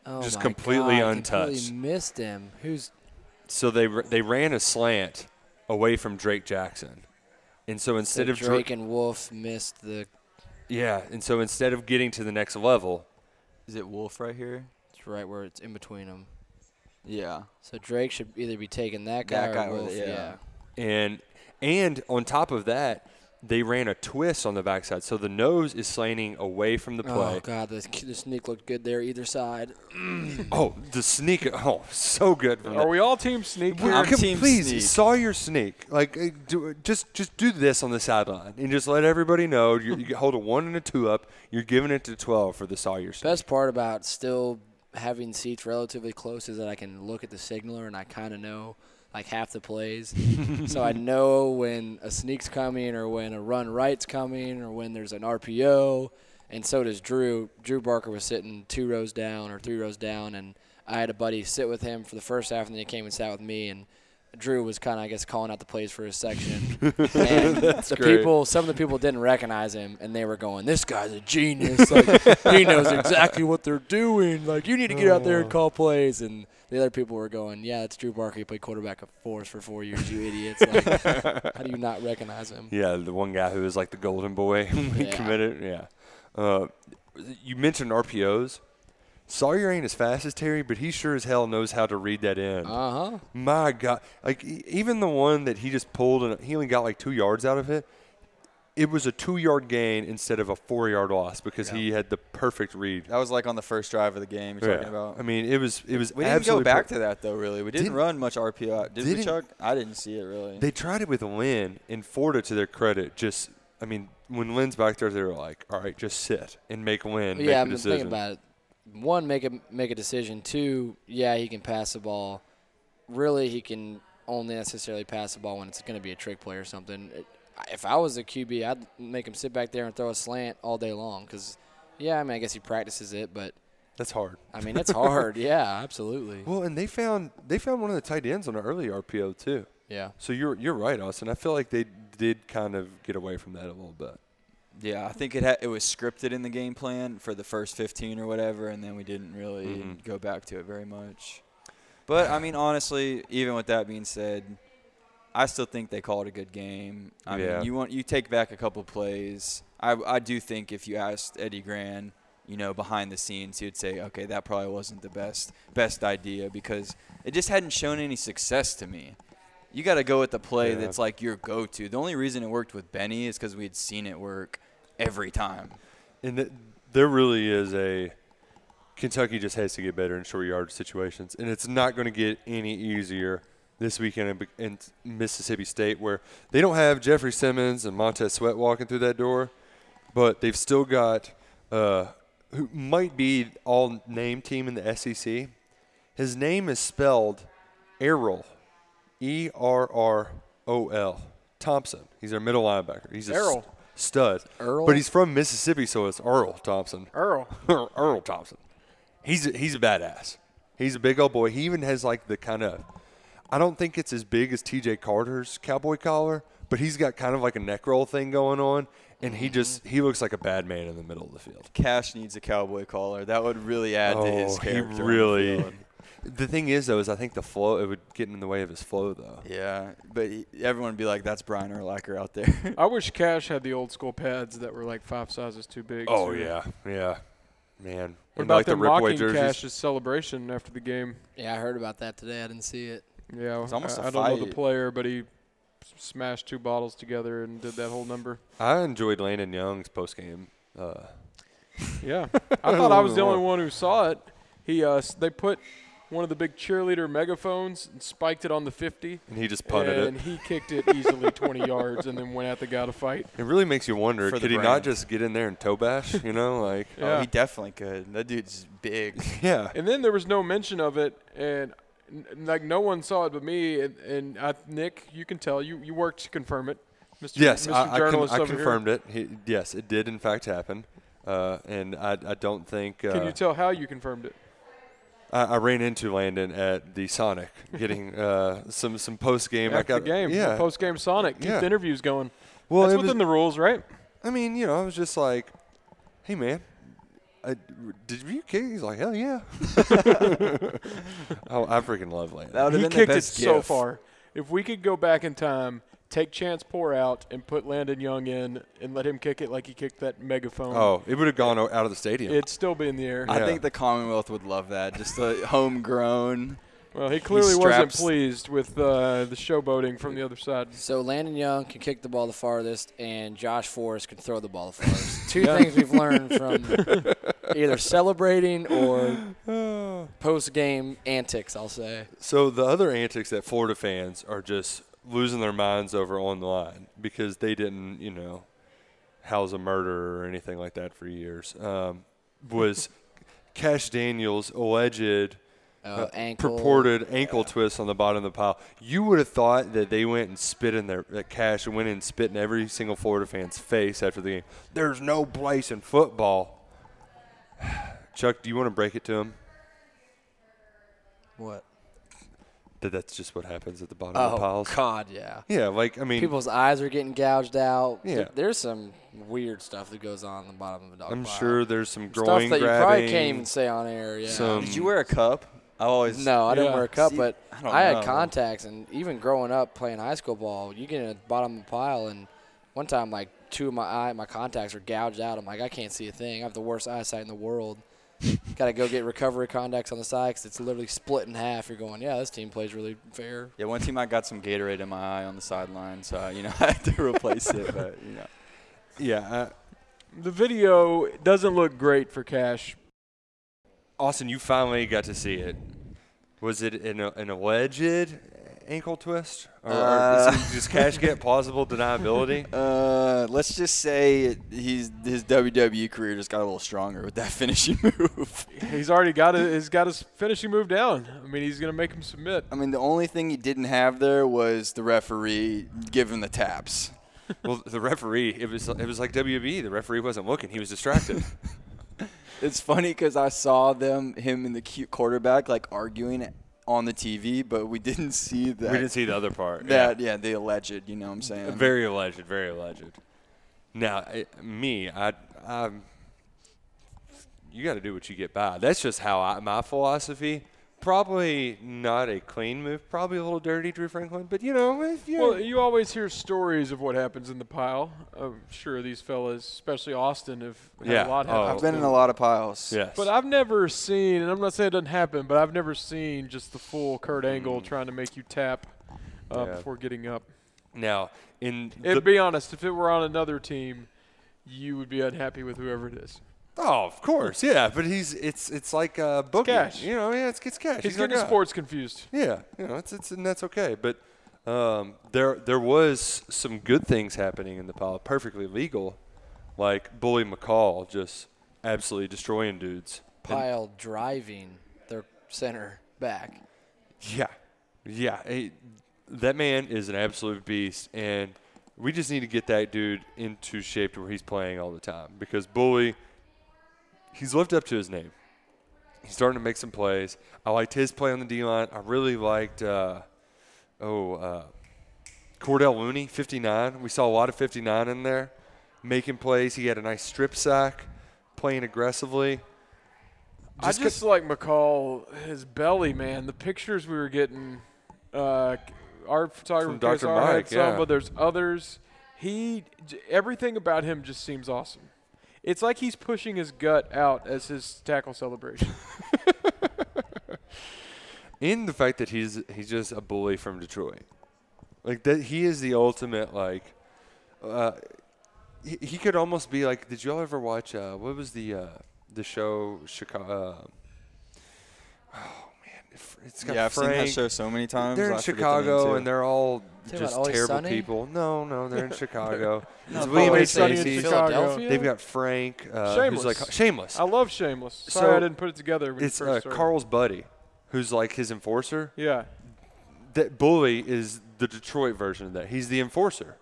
S6: Oh
S3: Just
S6: my
S3: completely
S6: God,
S3: untouched.
S6: Completely missed him. Who's
S3: So they they ran a slant away from Drake Jackson, and so instead
S6: so
S3: of
S6: Drake
S3: Dra-
S6: and Wolf missed the.
S3: yeah, and so instead of getting to the next level,
S4: is it Wolf right here?
S6: It's right where it's in between them.
S4: Yeah.
S6: So Drake should either be taking that guy
S4: That
S6: or
S4: guy or the-
S6: Wolf.
S4: yeah.
S3: and and on top of that, they ran a twist on the backside, so the nose is slanting away from the play.
S6: Oh God, the, the sneak looked good there either side.
S3: Oh, the sneak! Oh, so good from
S5: Are
S3: that.
S5: we all team sneak here?
S4: I'm
S3: Come-
S4: team
S3: please
S4: sneak.
S3: your sneak. Like, uh, do, just just do this on the sideline and just let everybody know you, you hold a one and a two up. You're giving it to twelve for the Sawyer sneak.
S6: Best part about still having seats relatively close is that I can look at the signaler and I kind of know like half the plays. so I know when a sneak's coming or when a run right's coming or when there's an RPO. And so does Drew. Drew Barker was sitting two rows down or three rows down, and I had a buddy sit with him for the first half, and then he came and sat with me. And Drew was kind of, I guess, calling out the plays for his section. and the
S3: great.
S6: people, some of the people didn't recognize him, and they were going, "This guy's a genius! Like, he knows exactly what they're doing. Like, you need to get out there and call plays." And the other people were going, "Yeah, it's Drew Barker. He played quarterback for us for four years. You idiots! Like, how do you not recognize him?"
S3: Yeah, the one guy who was like the golden boy when he
S6: Yeah.
S3: committed. Yeah. Uh, you mentioned RPOs. Sawyer ain't as fast as Terry, but he sure as hell knows how to read that in.
S6: Uh huh.
S3: My God, like e- even the one that he just pulled and he only got like two yards out of it. It was a two-yard gain instead of a four-yard loss because he had the perfect read.
S4: That was like on the first drive of the game you're talking
S3: Yeah.
S4: about.
S3: I mean, it was it was
S4: we didn't go
S3: absolutely
S4: back
S3: per-
S4: to that though. Really, we didn't,
S3: Didn't-
S4: run much RPO. Did we,
S3: didn't-
S4: Chuck? I didn't see it really.
S3: They tried it with Lynn, and Florida, to their credit, just I mean, when Lynn's back there, they were like, "All right, just sit and make Lynn make
S6: yeah,
S3: a
S6: I'm
S3: decision."
S6: thinking about it. One, make a make a decision. Two, yeah, he can pass the ball. Really, he can only necessarily pass the ball when it's going to be a trick play or something. It, if I was a QB, I'd make him sit back there and throw a slant all day long. Because, yeah, I mean, I guess he practices it, but
S3: That's hard.
S6: I mean, it's hard. yeah, absolutely.
S3: Well, and they found they found one of the tight ends on an early RPO too.
S6: Yeah.
S3: So you're you're right, Austin. I feel like they did kind of get away from that a little bit.
S4: Yeah, I think it ha- it was scripted in the game plan for the first 15 or whatever, and then we didn't really
S3: Mhm.
S4: go back to it very much. But I mean, honestly, even with that being said, I still think they called a good game. I
S3: Yeah.
S4: mean, you want you take back a couple plays. I I do think if you asked Eddie Gran, you know, behind the scenes, he would say, okay, that probably wasn't the best best idea because it just hadn't shown any success to me. You got to go with the play
S3: Yeah.
S4: that's like your go-to. The only reason it worked with Benny is because we had seen it work every time.
S3: And th- there really is a Kentucky just has to get better in short yard situations, and it's not going to get any easier this weekend in, in Mississippi State, where they don't have Jeffrey Simmons and Montez Sweat walking through that door, but they've still got uh, who might be all name team in the SEC. His name is spelled Errol, E R R O L Thompson. He's our middle linebacker. He's
S5: Errol.
S3: St- stud,
S6: Earl?
S3: but he's from Mississippi, so it's Earl Thompson.
S5: Earl.
S3: Earl Thompson. He's a, he's a badass. He's a big old boy. He even has like the kind of I don't think it's as big as TJ Carter's cowboy collar, but he's got kind of like a neck roll thing going on and he just he looks like a bad man in the middle of the field.
S4: Kash needs a cowboy collar. That would really add to his
S3: Oh, he
S4: character. the
S3: really. The thing is though is I think the flow it would get in the way of his flow though.
S4: Yeah, but he, everyone would be like, "That's Brian Urlacher out there."
S5: I wish Kash had the old school pads that were like five sizes too big.
S3: Oh
S5: too.
S3: yeah, yeah, man.
S5: What
S3: And
S5: about
S3: like the
S5: them
S3: Ripway
S5: mocking
S3: jerseys.
S5: Kash's celebration after the game?
S6: Yeah, I heard about that today. I didn't see it.
S5: Yeah,
S4: It's almost
S5: I
S4: a
S5: I don't know the player, but he smashed two bottles together and did that whole number.
S3: I enjoyed Landon Young's post game. Uh,
S5: Yeah, I thought I was the only one who saw it. He uh, they put one of the big cheerleader megaphones and spiked it on the 50,
S3: and he just punted
S5: and
S3: it.
S5: And he kicked it easily 20 yards, and then went at the guy to fight.
S3: It really makes you wonder,
S4: For
S3: could he not just get in there and toe bash? You know, like
S5: Yeah.
S4: Oh, he definitely could. That dude's big.
S3: yeah.
S5: And then there was no mention of it, and like no one saw it but me. And, and I, Nick, you can tell you you worked to confirm it, Mr.
S3: Yes,
S5: Mr.
S3: I, I, con- I
S5: over here.
S3: confirmed it. He, yes, it did in fact happen, uh, and I, I don't think uh,
S5: Can you tell how you confirmed it?
S3: I, I ran into Landon at the Sonic, getting uh, some some post game. I
S5: After
S3: got
S5: the game,
S3: yeah.
S5: post game Sonic, keep
S3: Yeah.
S5: the interviews going.
S3: well,
S5: That's
S3: it was,
S5: within the rules, right?
S3: I mean, you know, I was just like, "Hey, man, I, did you kick?" He's like, "Hell yeah!" oh, I freaking love Landon.
S4: That
S5: He
S4: been
S5: kicked
S4: the
S5: it
S4: best
S5: so far. If we could go back in time, take Chance Poore out, and put Landon Young in, and let him kick it like he kicked that megaphone,
S3: oh, it would have gone out of the stadium.
S5: it'd still be in the air.
S3: Yeah.
S4: I think the Commonwealth would love that. Just a homegrown.
S5: well, he clearly wasn't pleased with uh, the showboating from the other side.
S6: So Landon Young can kick the ball the farthest, and Josh Forrest can throw the ball the farthest. Two
S5: Yeah.
S6: things we've learned from either celebrating or post-game antics. I'll say.
S3: So the other antics that Florida fans are just losing their minds over online because they didn't, you know, house a murderer or anything like that for years um, was Kash Daniel's alleged
S6: Uh,
S3: uh,
S6: ankle.
S3: purported ankle twist on the bottom of the pile. You would have thought that they went and spit in their that Kash went and spit in every single Florida fan's face after the game. There's no place in football. Chuck, do you want to break it to him
S6: What?
S3: That that's just what happens at the bottom of the
S6: Oh
S3: piles?
S6: God, yeah.
S3: Yeah, like I mean,
S6: People's eyes are getting gouged out.
S3: Yeah.
S6: There- there's some weird stuff that goes on in the bottom of a dog
S3: I'm
S6: pile.
S3: sure there's some growing
S6: stuff
S3: groin
S6: that you
S3: grabbing.
S6: probably can't even say on air. Yeah.
S3: some-
S4: Did you wear a cup? I always.
S6: No, I didn't
S5: Yeah.
S6: wear a cup,
S4: See,
S6: but
S4: I don't
S6: I, had
S4: know.
S6: contacts, and even growing up playing high school ball, you get in the bottom of the pile, and one time like two of my eye, my contacts are gouged out. I'm like, I can't see a thing. I have the worst eyesight in the world. Got to go get recovery contacts on the side because it's literally split in half. You're going, yeah, this team plays really fair.
S4: Yeah, one team I got some Gatorade in my eye on the sideline, so you know I had to replace it. But you know,
S3: Yeah,
S5: The video doesn't look great for Kash.
S3: uh, Austin, you finally got to see it. Was it an, an alleged ankle twist, or, or
S4: Uh,
S3: is it- does Kash get plausible deniability?
S4: uh, let's just say he's his WWE career just got a little stronger with that finishing move.
S5: He's already got it. He's got his finishing move down. I mean, he's gonna make him submit.
S4: I mean, the only thing he didn't have there was the referee giving the taps.
S3: well, the referee, it was it was like WB. The referee wasn't looking; he was distracted.
S4: It's funny because I saw them, him and the cute quarterback, like arguing on the TV, but we didn't see that.
S3: we didn't see the other part.
S4: that. Yeah, the alleged. You know what I'm saying?
S3: Very alleged, very alleged. Now, I, me, I, I, you got to do what you get by. That's just how I, my philosophy. Probably not a clean move. Probably a little dirty, Drew Franklin. But you know, if you
S5: Well, you always hear stories of what happens in the pile. I'm sure these fellas, especially Austin, have had
S3: Yeah.
S5: a lot
S3: Oh.
S4: I've been in a lot of piles.
S3: yes,
S5: But I've never seen, and I'm not saying it doesn't happen, but I've never seen just the full Kurt Angle trying to make you tap uh,
S3: Mm. Yeah.
S5: before getting up.
S3: now in
S5: And
S3: the,
S5: be honest, if it were on another team, you would be unhappy with whoever it is.
S3: Oh, of course, yeah. But he's it's it's like uh, bookie.
S5: cash.
S3: You know, yeah, it's, it's cash.
S5: He's
S3: our
S5: getting his sports confused.
S3: Yeah, you know, it's it's and that's okay. But um, there there was some good things happening in the pile, perfectly legal, like Bully McCall just absolutely destroying dudes. And-
S6: Pile driving their center back.
S3: yeah, yeah. that man is an absolute beast, and we just need to get that dude into shape to where he's playing all the time because Bully, he's lived up to his name. He's starting to make some plays. I liked his play on the D line. I really liked, uh, oh, uh, Cordell Looney, 59. We saw a lot of 59 in there, making plays. He had a nice strip sack, playing aggressively.
S5: I just like McCall, his belly, man. The pictures we were getting, uh, our photographer
S3: Dr. Mike,
S5: some, but there's others. He, everything about him just seems awesome. It's like he's pushing his gut out as his tackle celebration.
S3: in the fact that he's he's just a bully from Detroit. Like that, he is the ultimate like. Uh, he, he could almost be like. Did y'all ever watch? Uh, what was the uh, the show Chicago? Uh, if- it's got
S4: Yeah, I've
S3: Frank.
S4: seen that show so many times.
S3: They're in
S4: forget the name,
S3: Chicago
S4: too.
S3: and they're all
S6: Talking
S3: just
S6: about
S3: terrible
S6: Sunny?
S3: people. No, no, they're in Chicago.
S6: No,
S3: William H.
S5: Sunny in Chicago.
S3: They've got Frank, uh, who's like
S5: Shameless.
S3: shameless.
S5: I love Shameless. Sorry
S3: So,
S5: I didn't put it together when
S3: It's
S5: you
S3: uh,
S5: first started.
S3: Carl's buddy, who's like his enforcer.
S5: Yeah.
S3: that bully is the Detroit version of that. He's the enforcer,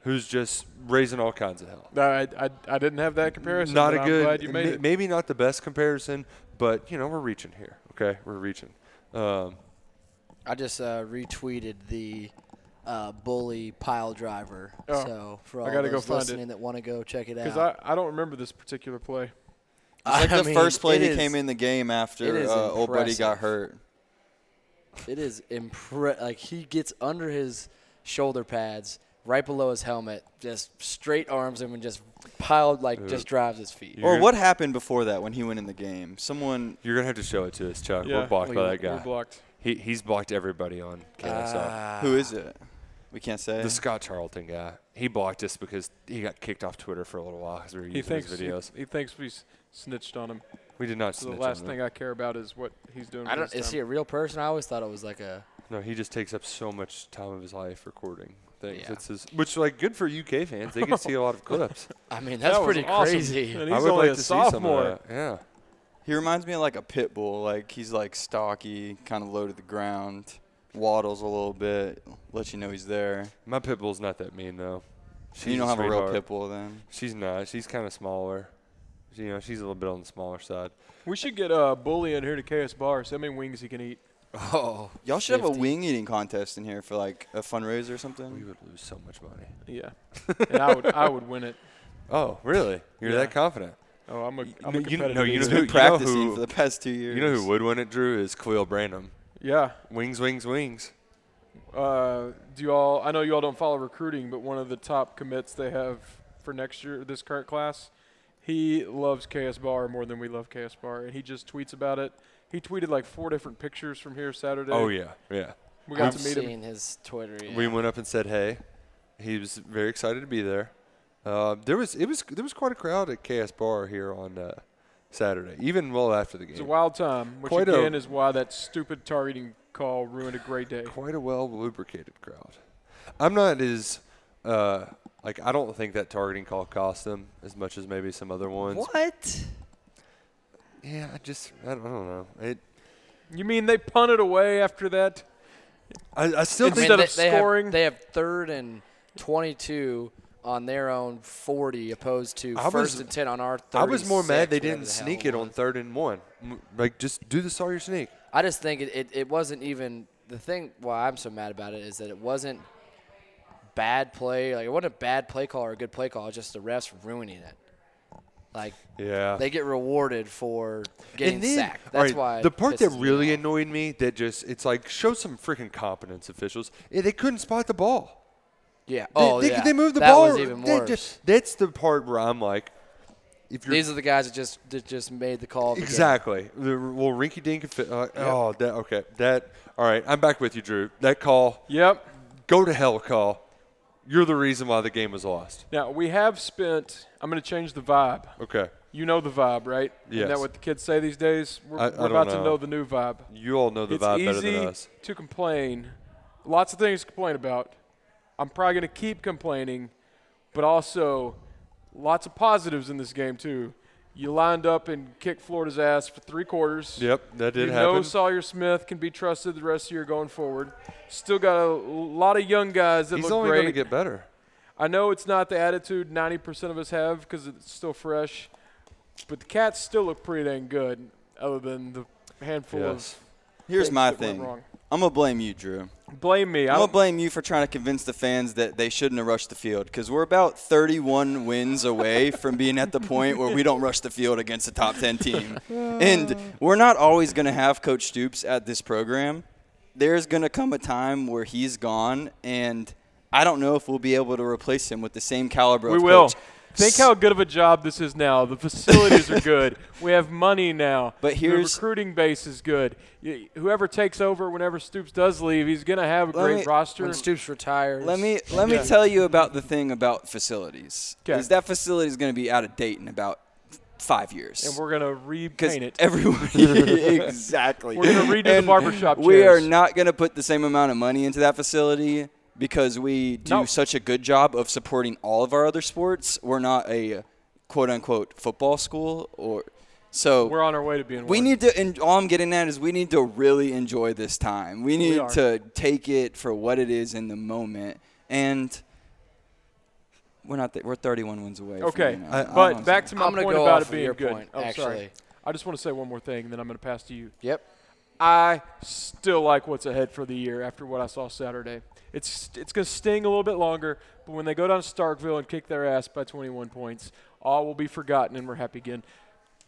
S3: who's just raising all kinds of hell.
S5: No, I, I, I didn't have that comparison.
S3: Not
S5: but
S3: a
S5: I'm
S3: good,
S5: glad you made
S3: may-
S5: it.
S3: maybe not the best comparison, but you know we're reaching here. Okay, we're reaching. Um,
S6: I just uh, retweeted the uh, bully pile driver.
S5: Oh,
S6: so for
S5: I
S6: all
S5: gotta go
S6: those
S5: find it.
S6: listening that want to go check it
S5: Because
S6: out.
S5: I, I don't remember this particular play.
S4: It's like
S6: I
S4: the
S6: mean,
S4: first play
S6: it
S4: he
S6: is-
S4: came in the game
S6: it
S4: after
S6: is
S4: uh, old buddy got
S6: impressive.
S4: hurt.
S6: It is impre- like he gets under his shoulder pads, right below his helmet, just straight arms him and just piled like just drives his feet.
S3: You're
S4: Or what happened before that when he went in the game? Someone
S3: you're gonna have to show it to us, Chuck.
S5: Yeah.
S3: We're blocked
S6: We-
S3: by that guy.
S5: We're
S3: guy.
S5: blocked.
S3: He he's blocked everybody on KSR.
S6: Ah.
S4: who is it? We can't say.
S3: the Scott Charlton guy. He blocked us because he got kicked off Twitter for a little while because we were
S5: He
S3: using
S5: thinks
S3: his videos.
S5: he thinks we snitched on him.
S3: we did not
S5: So the last thing. I care about is what he's doing.
S6: I don't.
S5: his
S6: Is he a real person? I always thought it was like a.
S3: No, he just takes up so much time of his life recording things.
S6: Yeah.
S3: It's his, which like good for UK fans. They can see a lot of clips.
S6: I mean, that's
S5: was
S6: pretty
S5: awesome.
S6: crazy.
S5: And
S3: I would
S5: only
S3: like
S5: a
S3: to see some of
S5: sophomore.
S3: that. Yeah.
S4: he reminds me of like a pit bull. Like he's like stocky, kind of low to the ground, waddles a little bit, lets you know he's there.
S3: My pit bull's not that mean though. She's
S4: you don't have a real
S3: sweetheart.
S4: pit bull then.
S3: She's not. She's kind of smaller. She- You know, she's a little bit on the smaller side.
S5: We should get a bully in here to KS Bar. See how many wings he can eat.
S6: Oh,
S4: Y'all should have a
S6: 50.
S4: wing eating contest in here for like a fundraiser or something.
S3: We
S4: something.
S3: would lose so much money.
S5: Yeah, and I would I would win it.
S3: Oh, really? You're
S5: Yeah.
S3: that confident?
S5: Oh, I'm a I'm
S3: no,
S5: a
S3: you-
S5: competitive.
S3: no, you know
S4: He's
S5: eater.
S3: who-
S4: been practicing
S3: who-
S4: for the past two years.
S3: You know who would win it, Drew? Is Quill Branham.
S5: Yeah.
S3: Wings, wings, wings.
S5: Uh, do you all? I know you all don't follow recruiting, but one of the top commits they have for next year, this current class, he loves KS Bar more than we love KS Bar, and he just tweets about it. He tweeted like four different pictures from here Saturday.
S3: Oh yeah, yeah.
S5: we got
S6: I've
S5: to meet him.
S6: seen his Twitter. Yeah.
S3: We went up and said hey. He was very excited to be there. Uh, there was it was there was quite a crowd at KS Bar here on uh, Saturday, even well after the game.
S5: It's a wild time, which
S3: Quite a-
S5: again is why that stupid targeting call ruined a great day.
S3: Quite a well lubricated crowd. I'm not as uh, like I don't think that targeting call cost them as much as maybe some other ones.
S6: What?
S3: Yeah, I just I don't, I don't know. It
S5: You mean they punted away after that?
S3: I, I still
S5: I
S3: think
S5: Instead
S6: they,
S5: of
S6: they
S5: scoring-
S6: have, they have third and 22 on their own 40, opposed to
S3: I
S6: first
S3: was-
S6: and 10 on our.
S3: I was more mad they didn't
S6: the
S3: sneak it on third and one. Like just do the Sawyer sneak.
S6: I just think it, it, it wasn't even the thing. Why I'm so mad about it is that it wasn't bad play. Like it wasn't a bad play call or a good play call. It's just the refs ruining it. Like
S3: Yeah.
S6: they get rewarded for getting
S3: and then,
S6: sacked. That's
S3: right,
S6: why
S3: the part that really annoyed me that just it's like show some freaking competence officials. They couldn't spot the ball.
S6: Yeah.
S3: They,
S6: Oh
S3: they,
S6: yeah.
S3: they moved the
S6: that
S3: ball.
S6: was even
S3: they
S6: worse.
S3: just- that's the part where I'm like, if you're
S6: These are the guys that just that just made the call. the
S3: exactly the well rinky dink. Uh, Oh, that okay. That all right. I'm back with you, Drew. That call,
S5: Yep.
S3: go to hell call. You're the reason why the game was lost.
S5: Now we have spent. I'm going to change the vibe.
S3: Okay.
S5: You know the vibe, right?
S3: Yes.
S5: Isn't that what the kids say these days? We're,
S3: I- I
S5: we're
S3: don't
S5: about to
S3: know.
S5: know the new vibe.
S3: You all know the
S5: it's
S3: vibe
S5: easy
S3: better than us.
S5: to complain. Lots of things to complain about. I'm probably going to keep complaining, but also lots of positives in this game too. You lined up and kicked Florida's ass for three quarters.
S3: Yep, that did
S5: you
S3: happen.
S5: know Sawyer Smith can be trusted the rest of the year going forward. Still got a lot of young guys that
S3: He's
S5: look
S3: only going to get better.
S5: I know it's not the attitude 90% of us have because it's still fresh, but the Cats still look pretty dang good, other than the handful
S3: Yes.
S5: of.
S4: Here's my thing. I'm gonna blame you, Drew.
S5: Blame me.
S4: I'm
S5: I
S4: gonna blame you for trying to convince the fans that they shouldn't have rushed the field because we're about 31 wins away from being at the point where we don't rush the field against a top 10 team. And we're not always gonna have Coach Stoops at this program. There's gonna come a time where he's gone, and I don't know if we'll be able to replace him with the same caliber.
S5: we
S4: of
S5: will.
S4: coach.
S5: Think how good of a job this is now. The facilities are good. We have money now.
S4: But
S5: the
S4: here's-
S5: recruiting base is good. Y- Whoever takes over, whenever Stoops does leave, he's going to have a
S4: Let
S5: great
S4: me-
S5: roster.
S6: When Stoops retires,
S4: Let me let me tell you about the thing about facilities.
S5: 'Kay.
S4: Is that facility is going to be out of date in about five years.
S5: and we're going to
S4: because
S5: repaint it.
S4: everyone exactly.
S5: We're gonna redo the
S4: And
S5: barbershop
S4: We are
S5: chairs.
S4: not going to put the same amount of money into that facility because we do
S5: No.
S4: such a good job of supporting all of our other sports. We're not a quote unquote football school or so
S5: We're on our way to being
S4: we
S5: one.
S4: need to and all i'm getting at is we need to really enjoy this time we need
S5: are.
S4: to take it for what it is in the moment and we're not th- we're 31 wins away from,
S5: Okay,
S4: you know,
S3: I-
S4: I don't
S5: but back to my
S6: I'm
S5: point
S6: go
S5: about
S6: off
S5: it being
S6: your
S5: good.
S6: point,
S5: oh,
S6: actually.
S5: sorry. I just want to say one more thing, and then I'm going to pass to you.
S6: Yep.
S5: I still like what's ahead for the year after what I saw Saturday. It's it's going to sting a little bit longer, but when they go down to Starkville and kick their ass by 21 points, all will be forgotten and we're happy again.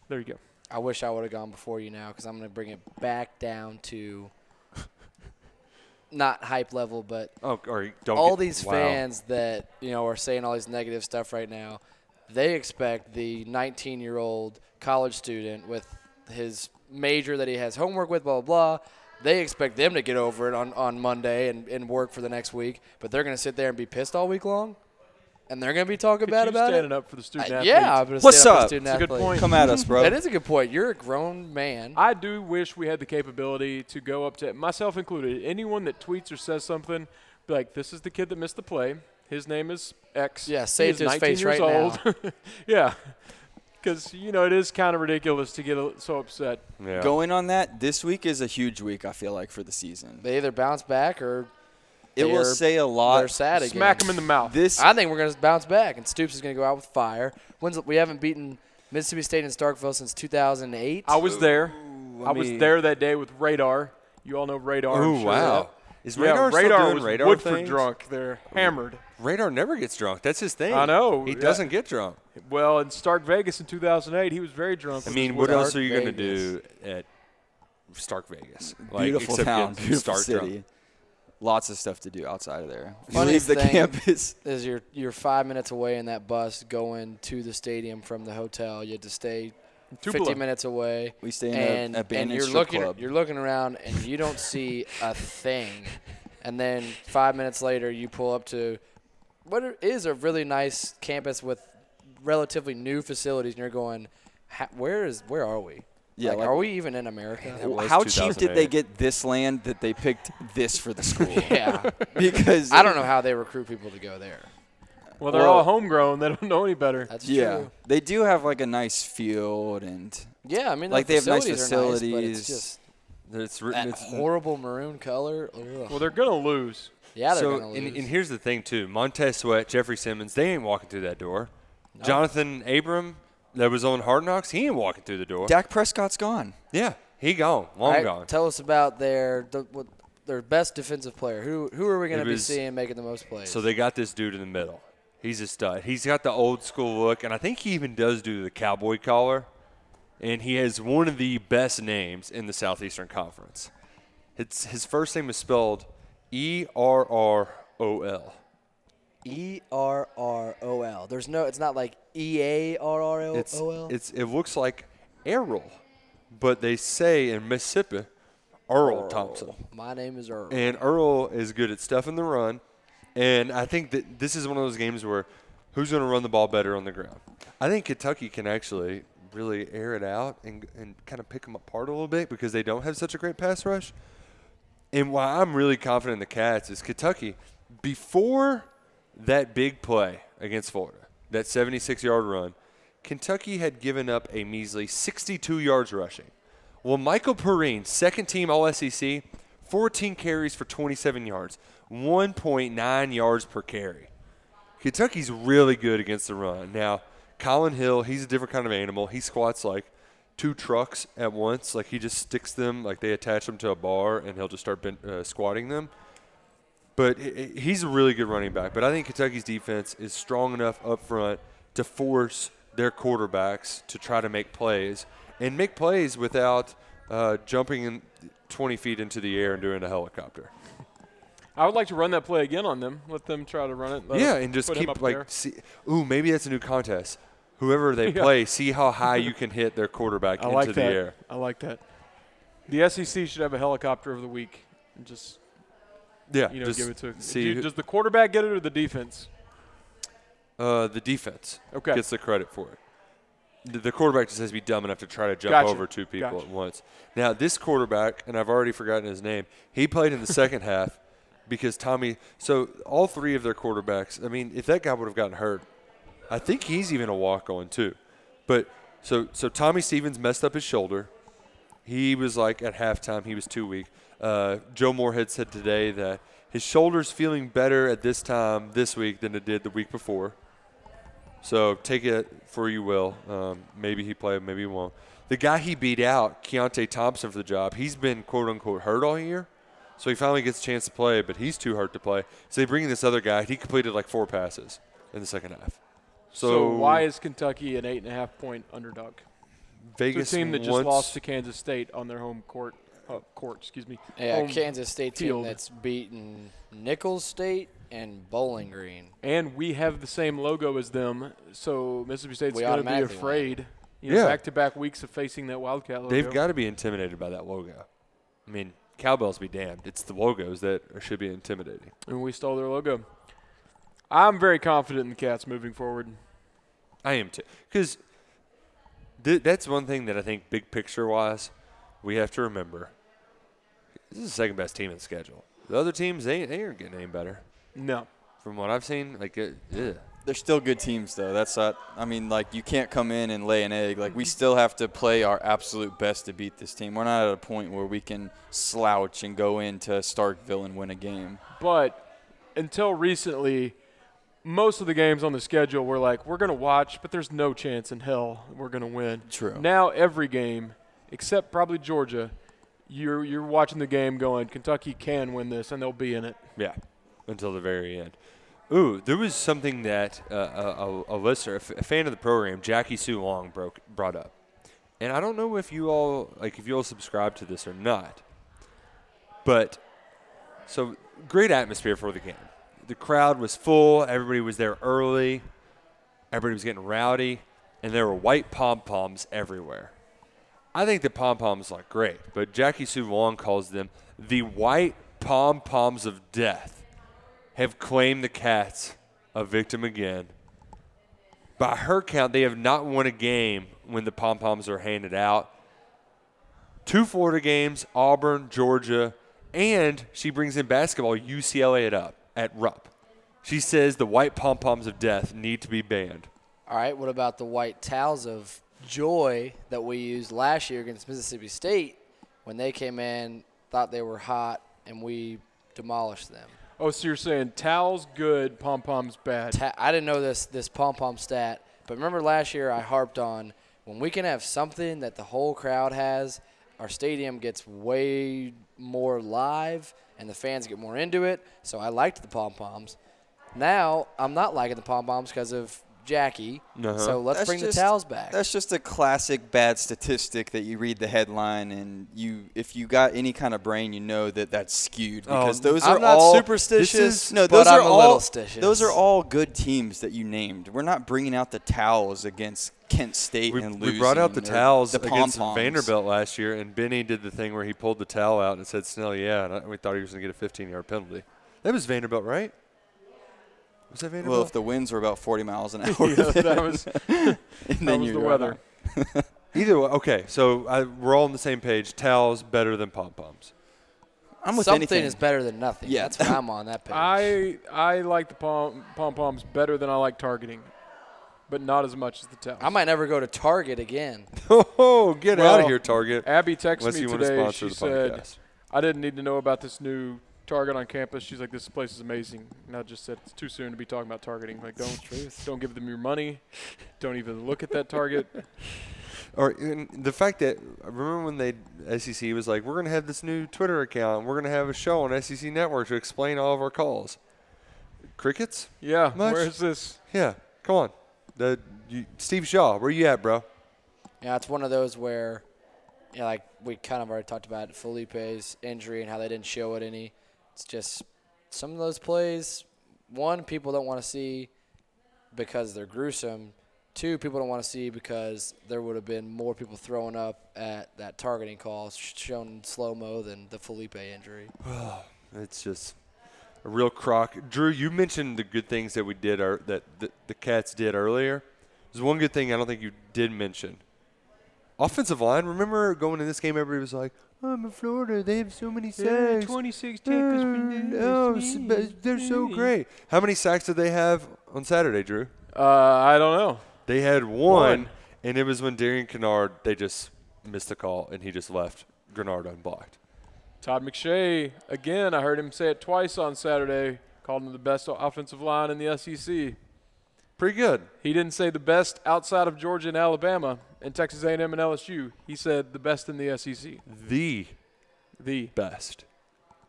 S5: There you go.
S6: I wish I would have gone before you now because I'm going to bring it back down to not hype level, but
S3: Oh, or don't
S6: all
S3: get-
S6: these
S3: wow.
S6: fans that you know are saying all these negative stuff right now, they expect the 19 year old college student with his major that he has homework with, blah blah blah. They expect them to get over it on, on Monday and, and work for the next week, but they're going to sit there and be pissed all week long, and they're going to be talking
S5: Could
S6: bad
S5: you
S6: about
S5: standing
S6: it.
S5: up for the student
S6: Uh,
S5: athlete.
S6: yeah, I'm gonna
S4: What's
S6: stand up for the
S4: up?
S6: student
S5: It's a good point.
S4: come at us bro
S6: That is a good point. You're a grown man.
S5: I do wish we had the capability to go up to myself included. Anyone that tweets or says something, be like, "This is the kid that missed the play. His name is X.
S6: Yeah, say
S5: He
S6: to his face
S5: years
S6: right
S5: old." yeah, because you know it is kind of ridiculous to get so upset.
S3: Yeah.
S4: going on that this week is a huge week i feel like for the season
S6: They either bounce back or
S4: it will say a lot
S6: they're sad again.
S5: Smack them in the mouth.
S4: this
S6: I think we're going to bounce back, and Stoops is going to go out with fire. When's we haven't beaten Mississippi State in Starkville since 2008.
S5: I was there. I,
S3: I
S5: was there that day with Radar. You all know Radar.
S3: Oh
S5: sure.
S3: wow! Is
S5: Yeah,
S3: Radar still
S5: Radar
S3: doing
S5: was
S3: radar
S5: Woodford
S3: things?
S5: drunk. They're hammered.
S3: Radar never gets drunk. That's his thing.
S5: I know,
S3: He
S5: yeah.
S3: doesn't get drunk.
S5: Well, in Stark Vegas in 2008, he was very drunk.
S3: I mean, what else are you going to do at Stark Vegas? Like,
S4: beautiful
S3: except
S4: town beautiful
S3: stark
S4: city
S3: drunk?
S4: lots of stuff to do outside of there you
S6: Funniest
S4: the
S6: thing-
S4: campus
S6: Is you're you're five minutes away in that bus going to the stadium from the hotel. You had to stay
S5: Tupelo.
S6: 50 minutes away.
S4: we stay in
S6: and,
S4: a, a
S6: and you're
S4: strip
S6: looking
S4: club
S6: you're looking around and you don't see a thing and then five minutes later you pull up to what are- is a really nice campus with relatively new facilities and you're going where is where are we
S4: Yeah,
S6: like,
S4: like-
S6: are we even in america
S4: How cheap did they get this land that they picked this for the school?
S6: yeah
S4: because
S6: i don't know how they recruit people to go there
S5: Well, they're
S4: Well-
S5: all homegrown. They don't know any better.
S6: that's
S4: Yeah,
S6: true
S4: they do have like a nice field and
S6: yeah i mean
S4: Like,
S6: the
S4: they have nice
S6: facilities are nice, but it's just
S3: It's
S6: that.
S3: It's,
S6: horrible maroon color Ugh.
S5: Well, they're gonna lose.
S6: Yeah they're
S3: so,
S6: gonna
S3: and,
S6: lose
S3: and here's the thing too: Montez Sweat, Jeffrey Simmons, they ain't walking through that door. Jonathan Abram, that was on Hard Knocks, he ain't walking through the door.
S4: Dak Prescott's gone.
S3: yeah, he gone, long
S6: All right,
S3: gone.
S6: Tell us about their the, what, their best defensive player. Who who are we going to be seeing making the most plays?
S3: So they got this dude in the middle. He's a stud. He's got the old school look, and I think he even does do the cowboy collar. And he has one of the best names in the Southeastern Conference. It's his first name is spelled E R R O L.
S6: E R R O L. There's no. It's not like E A R R O L.
S3: it's it looks like Errol, but they say in Mississippi, Earl Thompson.
S6: My name is Earl.
S3: And Earl is good at stuffing the run. And I think that this is one of those games where who's going to run the ball better on the ground. I think Kentucky can actually really air it out and and kind of pick them apart a little bit because they don't have such a great pass rush. And why I'm really confident in the Cats is Kentucky before that big play against Florida, that 76 yard run, Kentucky had given up a measly 62 yards rushing. Well, Lamical Perine, second team All SEC, 14 carries for 27 yards, 1.9 yards per carry. Kentucky's really good against the run. Now, Kylin Hill, he's a different kind of animal. He squats like two trucks at once. Like he just sticks them, like they attach them to a bar, and he'll just start ben- uh, squatting them. But he- he- he's a really good running back. But I think Kentucky's defense is strong enough up front to force their quarterbacks to try to make plays and make plays without uh, jumping in 20 feet into the air and doing a helicopter.
S5: I would like to run that play again on them. Let them try to run it.
S3: Yeah, and just keep like see. Ooh, maybe that's a new contest. Whoever they
S5: Yeah.
S3: play, see how high you can hit their quarterback
S5: I
S3: into
S5: like
S3: the
S5: that.
S3: air.
S5: I like that. The SEC should have a helicopter of the week. And just
S3: Yeah,
S5: you know,
S3: just
S5: give it to.
S3: see
S5: do- does the quarterback get it or the defense?
S3: uh, the defense
S5: Okay.
S3: gets the credit for it. The, the quarterback just has to be dumb enough to try to jump
S5: Gotcha.
S3: over two people
S5: Gotcha.
S3: at once. Now, this quarterback, and I've already forgotten his name, he played in the second half because Tommy. So all three of their quarterbacks. I mean, if that guy would have gotten hurt, I think he's even a walk on too. But so so Tommy Stevens messed up his shoulder. He was like at halftime he was too weak. Uh, Joe Moorhead said today that his shoulder's feeling better at this time this week than it did the week before. So take it for you will. Um, maybe he played, maybe he won't. The guy he beat out, Keytaon Thompson, for the job, he's been quote unquote hurt all year. So he finally gets a chance to play, but he's too hurt to play. So they bring in this other guy. He completed like four passes in the second half.
S5: So,
S3: So,
S5: why is Kentucky an eight and a half point underdog? It's
S3: Vegas
S5: a team that just lost to Kansas State on their home court. Uh, court, excuse me.
S6: Yeah,
S5: home
S6: Kansas State team that's beaten Nicholls State and Bowling Green.
S5: And we have the same logo as them, so Mississippi State's
S6: We
S5: going to be afraid. You know,
S3: Yeah.
S5: back-to-back weeks of facing that Wildcat logo.
S3: They've got to be intimidated by that logo. I mean, cowbells be damned. It's the logos that should be intimidating.
S5: and we stole their logo. I'm very confident in the Cats moving forward.
S3: I am too. Because th- that's one thing that I think, big picture wise, we have to remember. This is the second best team in the schedule. The other teams, they, they aren't getting any better.
S5: No.
S3: From what I've seen, like, uh, ugh.
S4: They're still good teams, though. That's not. I mean, like you can't come in and lay an egg. Like we still have to play our absolute best to beat this team. We're not at a point where we can slouch and go into Starkville and win a game.
S5: But until recently, most of the games on the schedule were like, we're going to watch, but there's no chance in hell we're going to win.
S4: True.
S5: Now every game, except probably Georgia, you're you're watching the game going, Kentucky can win this, and they'll be in it.
S3: yeah, until the very end. Ooh, there was something that uh, a, a, a listener, a, f- a fan of the program, Jackie Sue Long, broke brought up, and I don't know if you all like if you all subscribe to this or not, but so great atmosphere for the game. The crowd was full. Everybody was there early. Everybody was getting rowdy, and there were white pom poms everywhere. I think the pom poms look great, but Jackie Sue Long calls them the white pom poms of death. Have claimed the Cats a victim again. By her count, they have not won a game when the pom poms are handed out. Two Florida games, Auburn, Georgia, and she brings in basketball, UCLA it up at Rupp. She says the white pom poms of death need to be banned.
S6: All right, what about the white towels of joy that we used last year against Mississippi State when they came in, thought they were hot, and we demolished them?
S5: Oh, so you're saying towels good, pom poms bad?
S6: Ta- I didn't know this this pom pom stat, but remember last year I harped on when we can have something that the whole crowd has, our stadium gets way more live and the fans get more into it. So I liked the pom poms. Now I'm not liking the pom poms because of Jackie.
S3: Uh-huh.
S6: So let's
S4: That's
S6: bring
S4: just-
S6: the towels back.
S4: That's just a classic bad statistic that you read the headline and you, if you got any kind of brain, you know that that's skewed because those
S6: I'm
S4: are
S6: not
S4: all
S6: superstitious,
S4: is, no,
S6: but
S4: those
S6: I'm
S4: are all
S6: stitious.
S4: those are all good teams that you named. We're not bringing out the towels against Kent State
S3: We,
S4: and losing.
S3: we brought out the towels
S4: the
S3: against
S4: pom-poms.
S3: Vanderbilt last year, and Benny did the thing where he pulled the towel out and said, Snell, yeah. And we thought he was going to get a 15 yard penalty. That was Vanderbilt, right? Was that
S4: Well, if the winds were about 40 miles an hour,
S5: Yeah, that was
S4: and
S5: that was the weather.
S3: Either way, okay. So I, we're all on the same page. Towels better than pom poms.
S4: I'm with
S6: Something
S4: anything.
S6: is better than nothing.
S4: Yeah.
S6: That's why I'm on that page.
S5: I I like the pom pom poms better than I like targeting, but not as much as the towels.
S6: I might never go to Target again.
S3: Oh, get out of here, Target.
S5: Abby texted
S3: Unless
S5: me
S3: you want to
S5: today. She said,
S3: podcast.
S5: "I didn't need to know about this new Target on campus." She's like, "This place is amazing." And I just said, "It's too soon to be talking about targeting. Like, don't don't give them your money. Don't even look at that Target."
S3: Or in the fact that remember when they SEC was like, we're gonna have this new Twitter account. We're gonna have a show on SEC Network to explain all of our calls. Crickets?
S5: Yeah,
S3: Much?
S5: where's this?
S3: Yeah, come on. The you, Steve Shaw, where you at, bro?
S6: Yeah, it's one of those where, you know, like we kind of already talked about Feleipe's injury and how they didn't show it any. It's just some of those plays. One, people don't want to see because they're gruesome. Two, people don't want to see because there would have been more people throwing up at that targeting call shown slow mo than the Feleipe injury.
S3: It's just a real crock. Drew, you mentioned the good things that we did, or that the, the Cats did earlier. There's one good thing I don't think you did mention. Offensive line. Remember going in this game, everybody was like, "Oh, I'm in Florida. They have so many sacks.
S5: 26 tackles
S3: Oh, s- but they're so great. How many sacks did they have on Saturday, Drew?
S5: Uh, I don't know.
S3: They had one,
S5: One.
S3: and it was when Darian Kinnard they just missed the call and he just left Greenard unblocked.
S5: Todd McShay, again, I heard him say it twice on Saturday, called him the best offensive line in the SEC.
S3: Pretty good.
S5: He didn't say the best outside of Georgia and Alabama and Texas A&M and LSU. He said the best in the SEC.
S3: The
S5: The.
S3: best.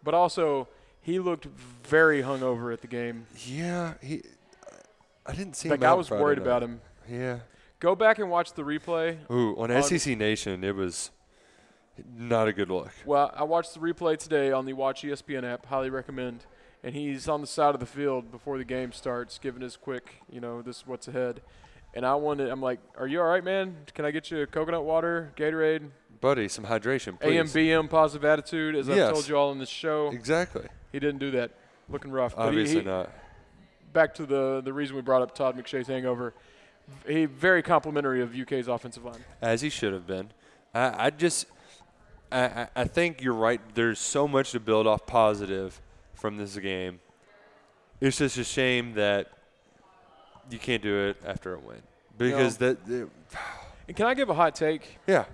S5: But also, he looked very hungover at the game.
S3: Yeah, he. I didn't see
S5: Like
S3: him.
S5: I was
S3: Friday
S5: worried
S3: night.
S5: about him.
S3: Yeah.
S5: Go back and watch the replay.
S3: Ooh, on
S5: On-
S3: SEC Nation, it was not a good look.
S5: Well, I watched the replay today on the Watch ESPN app. Highly recommend. And he's on the side of the field before the game starts, giving his quick, you know, this is what's ahead. And I wanted, I'm like, "Are you all right, man? Can I get you coconut water, Gatorade,
S3: Buddy, some hydration, please.
S5: AMBM, positive attitude?" As I've told you all in this show,
S3: Exactly.
S5: he didn't do that. Looking rough. But he-
S3: Obviously
S5: he-
S3: not.
S5: Back to the the reason we brought up Todd McShay's hangover. He very complimentary of UK's offensive line.
S3: As he should have been. I, I just, I- I think you're right. There's so much to build off positive from this game. It's just a shame that you can't do it after a win because that, that-
S5: And can I give a hot take?
S3: yeah,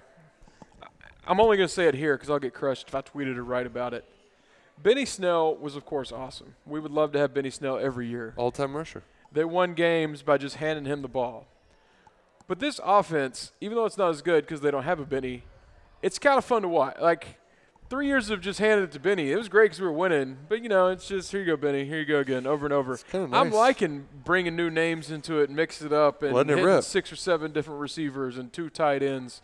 S5: I'm only going to say it here because I'll get crushed if I tweeted or write about it. Benny Snell was, of course, awesome. We would love to have Benny Snell every year.
S3: all-time rusher.
S5: They won games by just handing him the ball. But this offense, even though it's not as good because they don't have a Benny, it's kind of fun to watch. Like three years of just handing it to Benny, it was great because we were winning. But you know, it's just here you go, Benny. Here you go again, over and over.
S3: kinda
S5: I'm liking bringing new names into it, mix it up, and
S3: Letting
S5: hitting six or seven different receivers and two tight ends.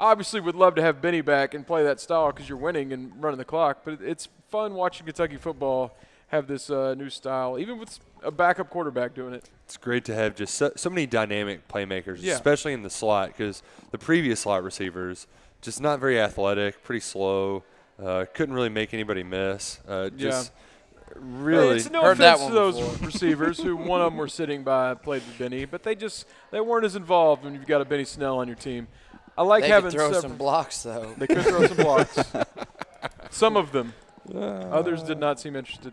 S5: Obviously, would love to have Benny back and play that style because you're winning and running the clock. But it's fun watching Kentucky football have this uh, new style, even with a backup quarterback doing it.
S3: It's great to have just so, so many dynamic playmakers,
S5: Yeah.
S3: especially in the slot, because the previous slot receivers just not very athletic, pretty slow, uh, couldn't really make anybody miss. Uh, just really,
S5: It's no
S6: Heard that
S5: offense
S6: one
S5: to those
S6: before.
S5: receivers who one of them were sitting by played with Benny, but they just they weren't as involved when you've got a Benny Snell on your team. I like
S6: they
S5: having
S6: could throw some blocks though.
S5: They could throw some blocks. some of them. Others did not seem interested.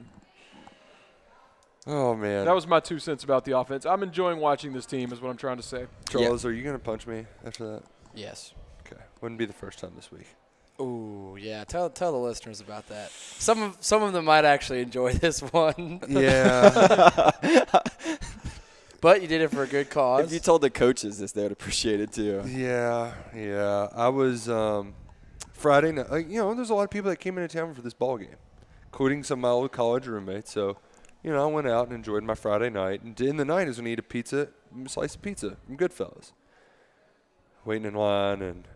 S3: oh man,
S5: That was my two cents about the offense. I'm enjoying watching this team, is what I'm trying to say.
S3: Charles. Are you gonna punch me after that?
S6: yes.
S3: Okay, wouldn't be the first time this week.
S6: Ooh, yeah. Tell tell the listeners about that. Some of some of them might actually enjoy this one,
S3: Yeah,
S6: but you did it for a good cause.
S4: If you told the coaches this, they would appreciate it too.
S3: yeah, yeah. I was um, Friday night. Like, you know, there's a lot of people that came into town for this ball game, including some of my old college roommates. So, you know, I went out and enjoyed my Friday night. And in the night is when I eat a pizza, a slice of pizza from Goodfellas. Waiting in line and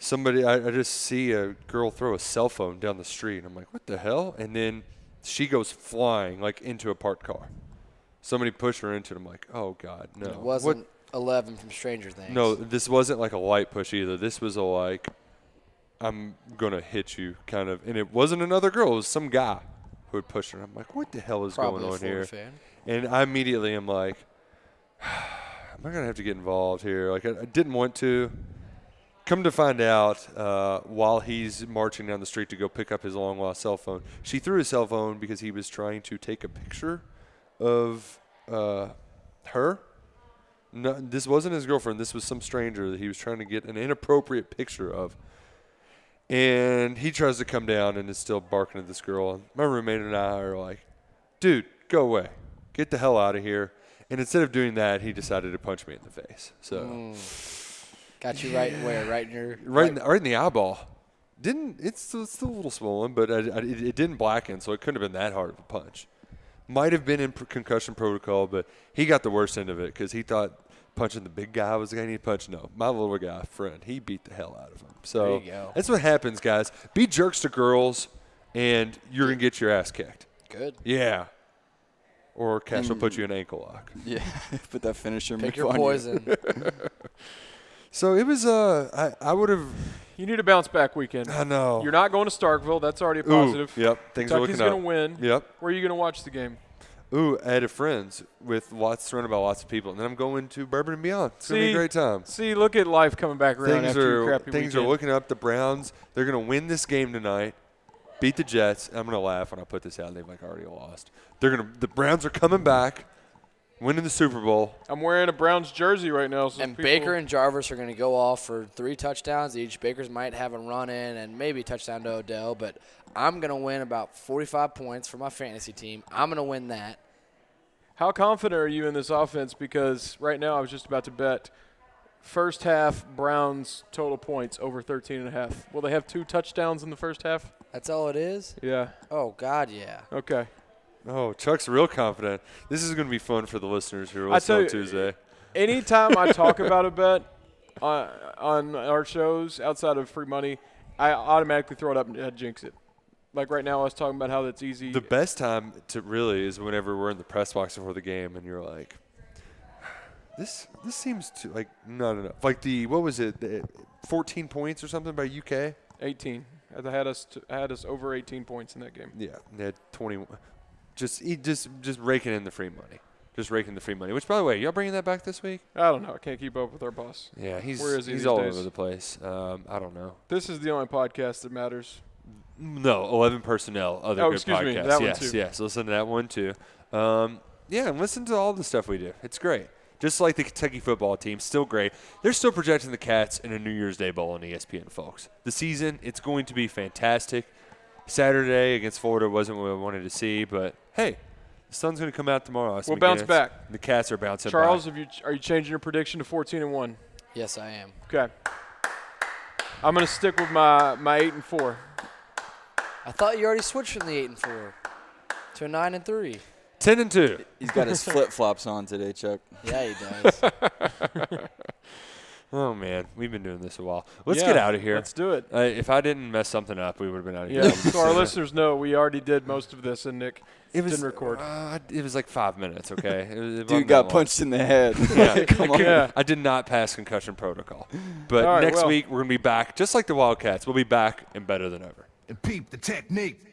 S3: somebody, I, I just see a girl throw a cell phone down the street. and I'm like, what the hell? And then she goes flying like into a parked car. Somebody pushed her into it. I'm like, oh god, no.
S6: it wasn't Eleven from Stranger Things.
S3: no, this wasn't like a light push either. This was a like, I'm gonna hit you kind of, and it wasn't another girl. It was some guy who had pushed her. I'm like, what the hell is
S6: Probably
S3: going on here?
S6: fan.
S3: And I immediately am like, am I gonna have to get involved here? Like I, I didn't want to. Come to find out, uh, while he's marching down the street to go pick up his long lost cell phone, she threw his cell phone because he was trying to take a picture of uh, her. No, this wasn't his girlfriend. This was some stranger that he was trying to get an inappropriate picture of. And he tries to come down and is still barking at this girl. And my roommate and I are like, dude, go away. Get the hell out of here. And instead of doing that, he decided to punch me in the face. So
S6: Got you right where? Right in your
S3: right, in the, right in the eyeball. Didn't it's still, it's still a little swollen, but I, I, it, it didn't blacken, so it couldn't have been that hard of a punch. Might have been in pr- concussion protocol, but he got the worst end of it because he thought punching the big guy was the guy he needed punch. No, my little guy friend, he beat the hell out of him. So
S6: There you go.
S3: that's what happens, guys. Be jerks to girls, and you're gonna get your ass kicked.
S6: good.
S3: Yeah. Or Kash will hmm. put you in ankle lock.
S4: Yeah, put that finisher
S6: Pick your
S4: on you.
S6: poison.
S3: So it was. Uh, I I would have.
S5: You need a bounce back weekend.
S3: I know.
S5: You're not going to Starkville. That's already a positive.
S3: Ooh, yep. Things are
S5: Kentucky's going to win.
S3: Yep.
S5: Where are you going to watch the game?
S3: Ooh, at a friend's with lots surrounded by lots of people, and then I'm going to Bourbon and Beyond. It's gonna be a great time.
S5: See, look at life coming back around
S3: Things
S5: after
S3: are
S5: crappy
S3: things
S5: weekend.
S3: are looking up. The Browns they're gonna win this game tonight, beat the Jets. I'm gonna laugh when I put this out. They've like already lost. They're gonna the Browns are coming back, winning the Super Bowl.
S5: I'm wearing a Browns jersey right now. So
S6: And
S5: people-
S6: Baker and Jarvis are going to go off for three touchdowns each. Baker's might have a run in and maybe a touchdown to Odell, but I'm going to win about 45 points for my fantasy team. I'm going to win that.
S5: How confident are you in this offense? Because right now I was just about to bet first half Browns total points over 13 and a half. Will they have two touchdowns in the first half?
S6: That's all it is?
S5: Yeah.
S6: Oh, God, yeah.
S5: Okay.
S3: Oh, Chuck's real confident. This is gonna be fun for the listeners who are
S5: I
S3: listening on Tuesday.
S5: Anytime I talk about a bet on, on our shows outside of free money, I automatically throw it up and jinx it. Like right now, I was talking about how that's easy.
S3: The best time to really is whenever we're in the press box before the game, and you're like, "This this seems to like not enough." Like the what was it, the 14 points or something by UK?
S5: 18. I had us to, I had us over 18 points in that game.
S3: Yeah, they had 21. Just just just raking in the free money, just raking the free money. Which, by the way, y'all bringing that back this week?
S5: I don't know. I can't keep up with our boss.
S3: Yeah, he's
S5: Where is he
S3: he's
S5: these
S3: all
S5: days?
S3: over the place. Um, I don't know.
S5: This is the only podcast that matters.
S3: No, 11 personnel, other
S5: Oh,
S3: good
S5: excuse me,
S3: podcasts.
S5: that one
S3: yes,
S5: too.
S3: yes. Listen to that one too. Um, yeah, and listen to all the stuff we do. It's great. Just like the Kentucky football team, still great. They're still projecting the Cats in a New Year's Day Bowl on ESPN, folks. The season, it's going to be fantastic. Saturday against Florida wasn't what I wanted to see, but hey, the sun's going to come out tomorrow. Austin
S5: We'll bounce back.
S3: The Cats are bouncing
S5: Charles,
S3: back.
S5: have you are you changing your prediction to 14 and one?
S6: Yes, I am.
S5: Okay. I'm gonna stick with my my eight and four.
S6: I thought you already switched from the 8 and 4 to a 9 and 3.
S3: 10 and 2.
S4: He's got his flip flops on today, Chuck.
S6: Yeah, he does.
S3: Oh, man. We've been doing this a while. Let's
S5: Yeah,
S3: get out of here.
S5: Let's do it.
S3: Uh, if I didn't mess something up, we would have been out of here.
S5: Yeah. so our listeners know we already did most of this, and Nick
S3: It was
S5: didn't record.
S3: Uh, it was like five minutes. Okay, it was, it
S4: Dude got
S3: long.
S4: punched in the head.
S3: Yeah,
S4: Come on.
S5: Yeah.
S3: I did not pass concussion protocol. But
S5: All right,
S3: next
S5: well.
S3: week we're gonna be back, just like the Wildcats. We'll be back and better than ever.
S7: And peep the technique.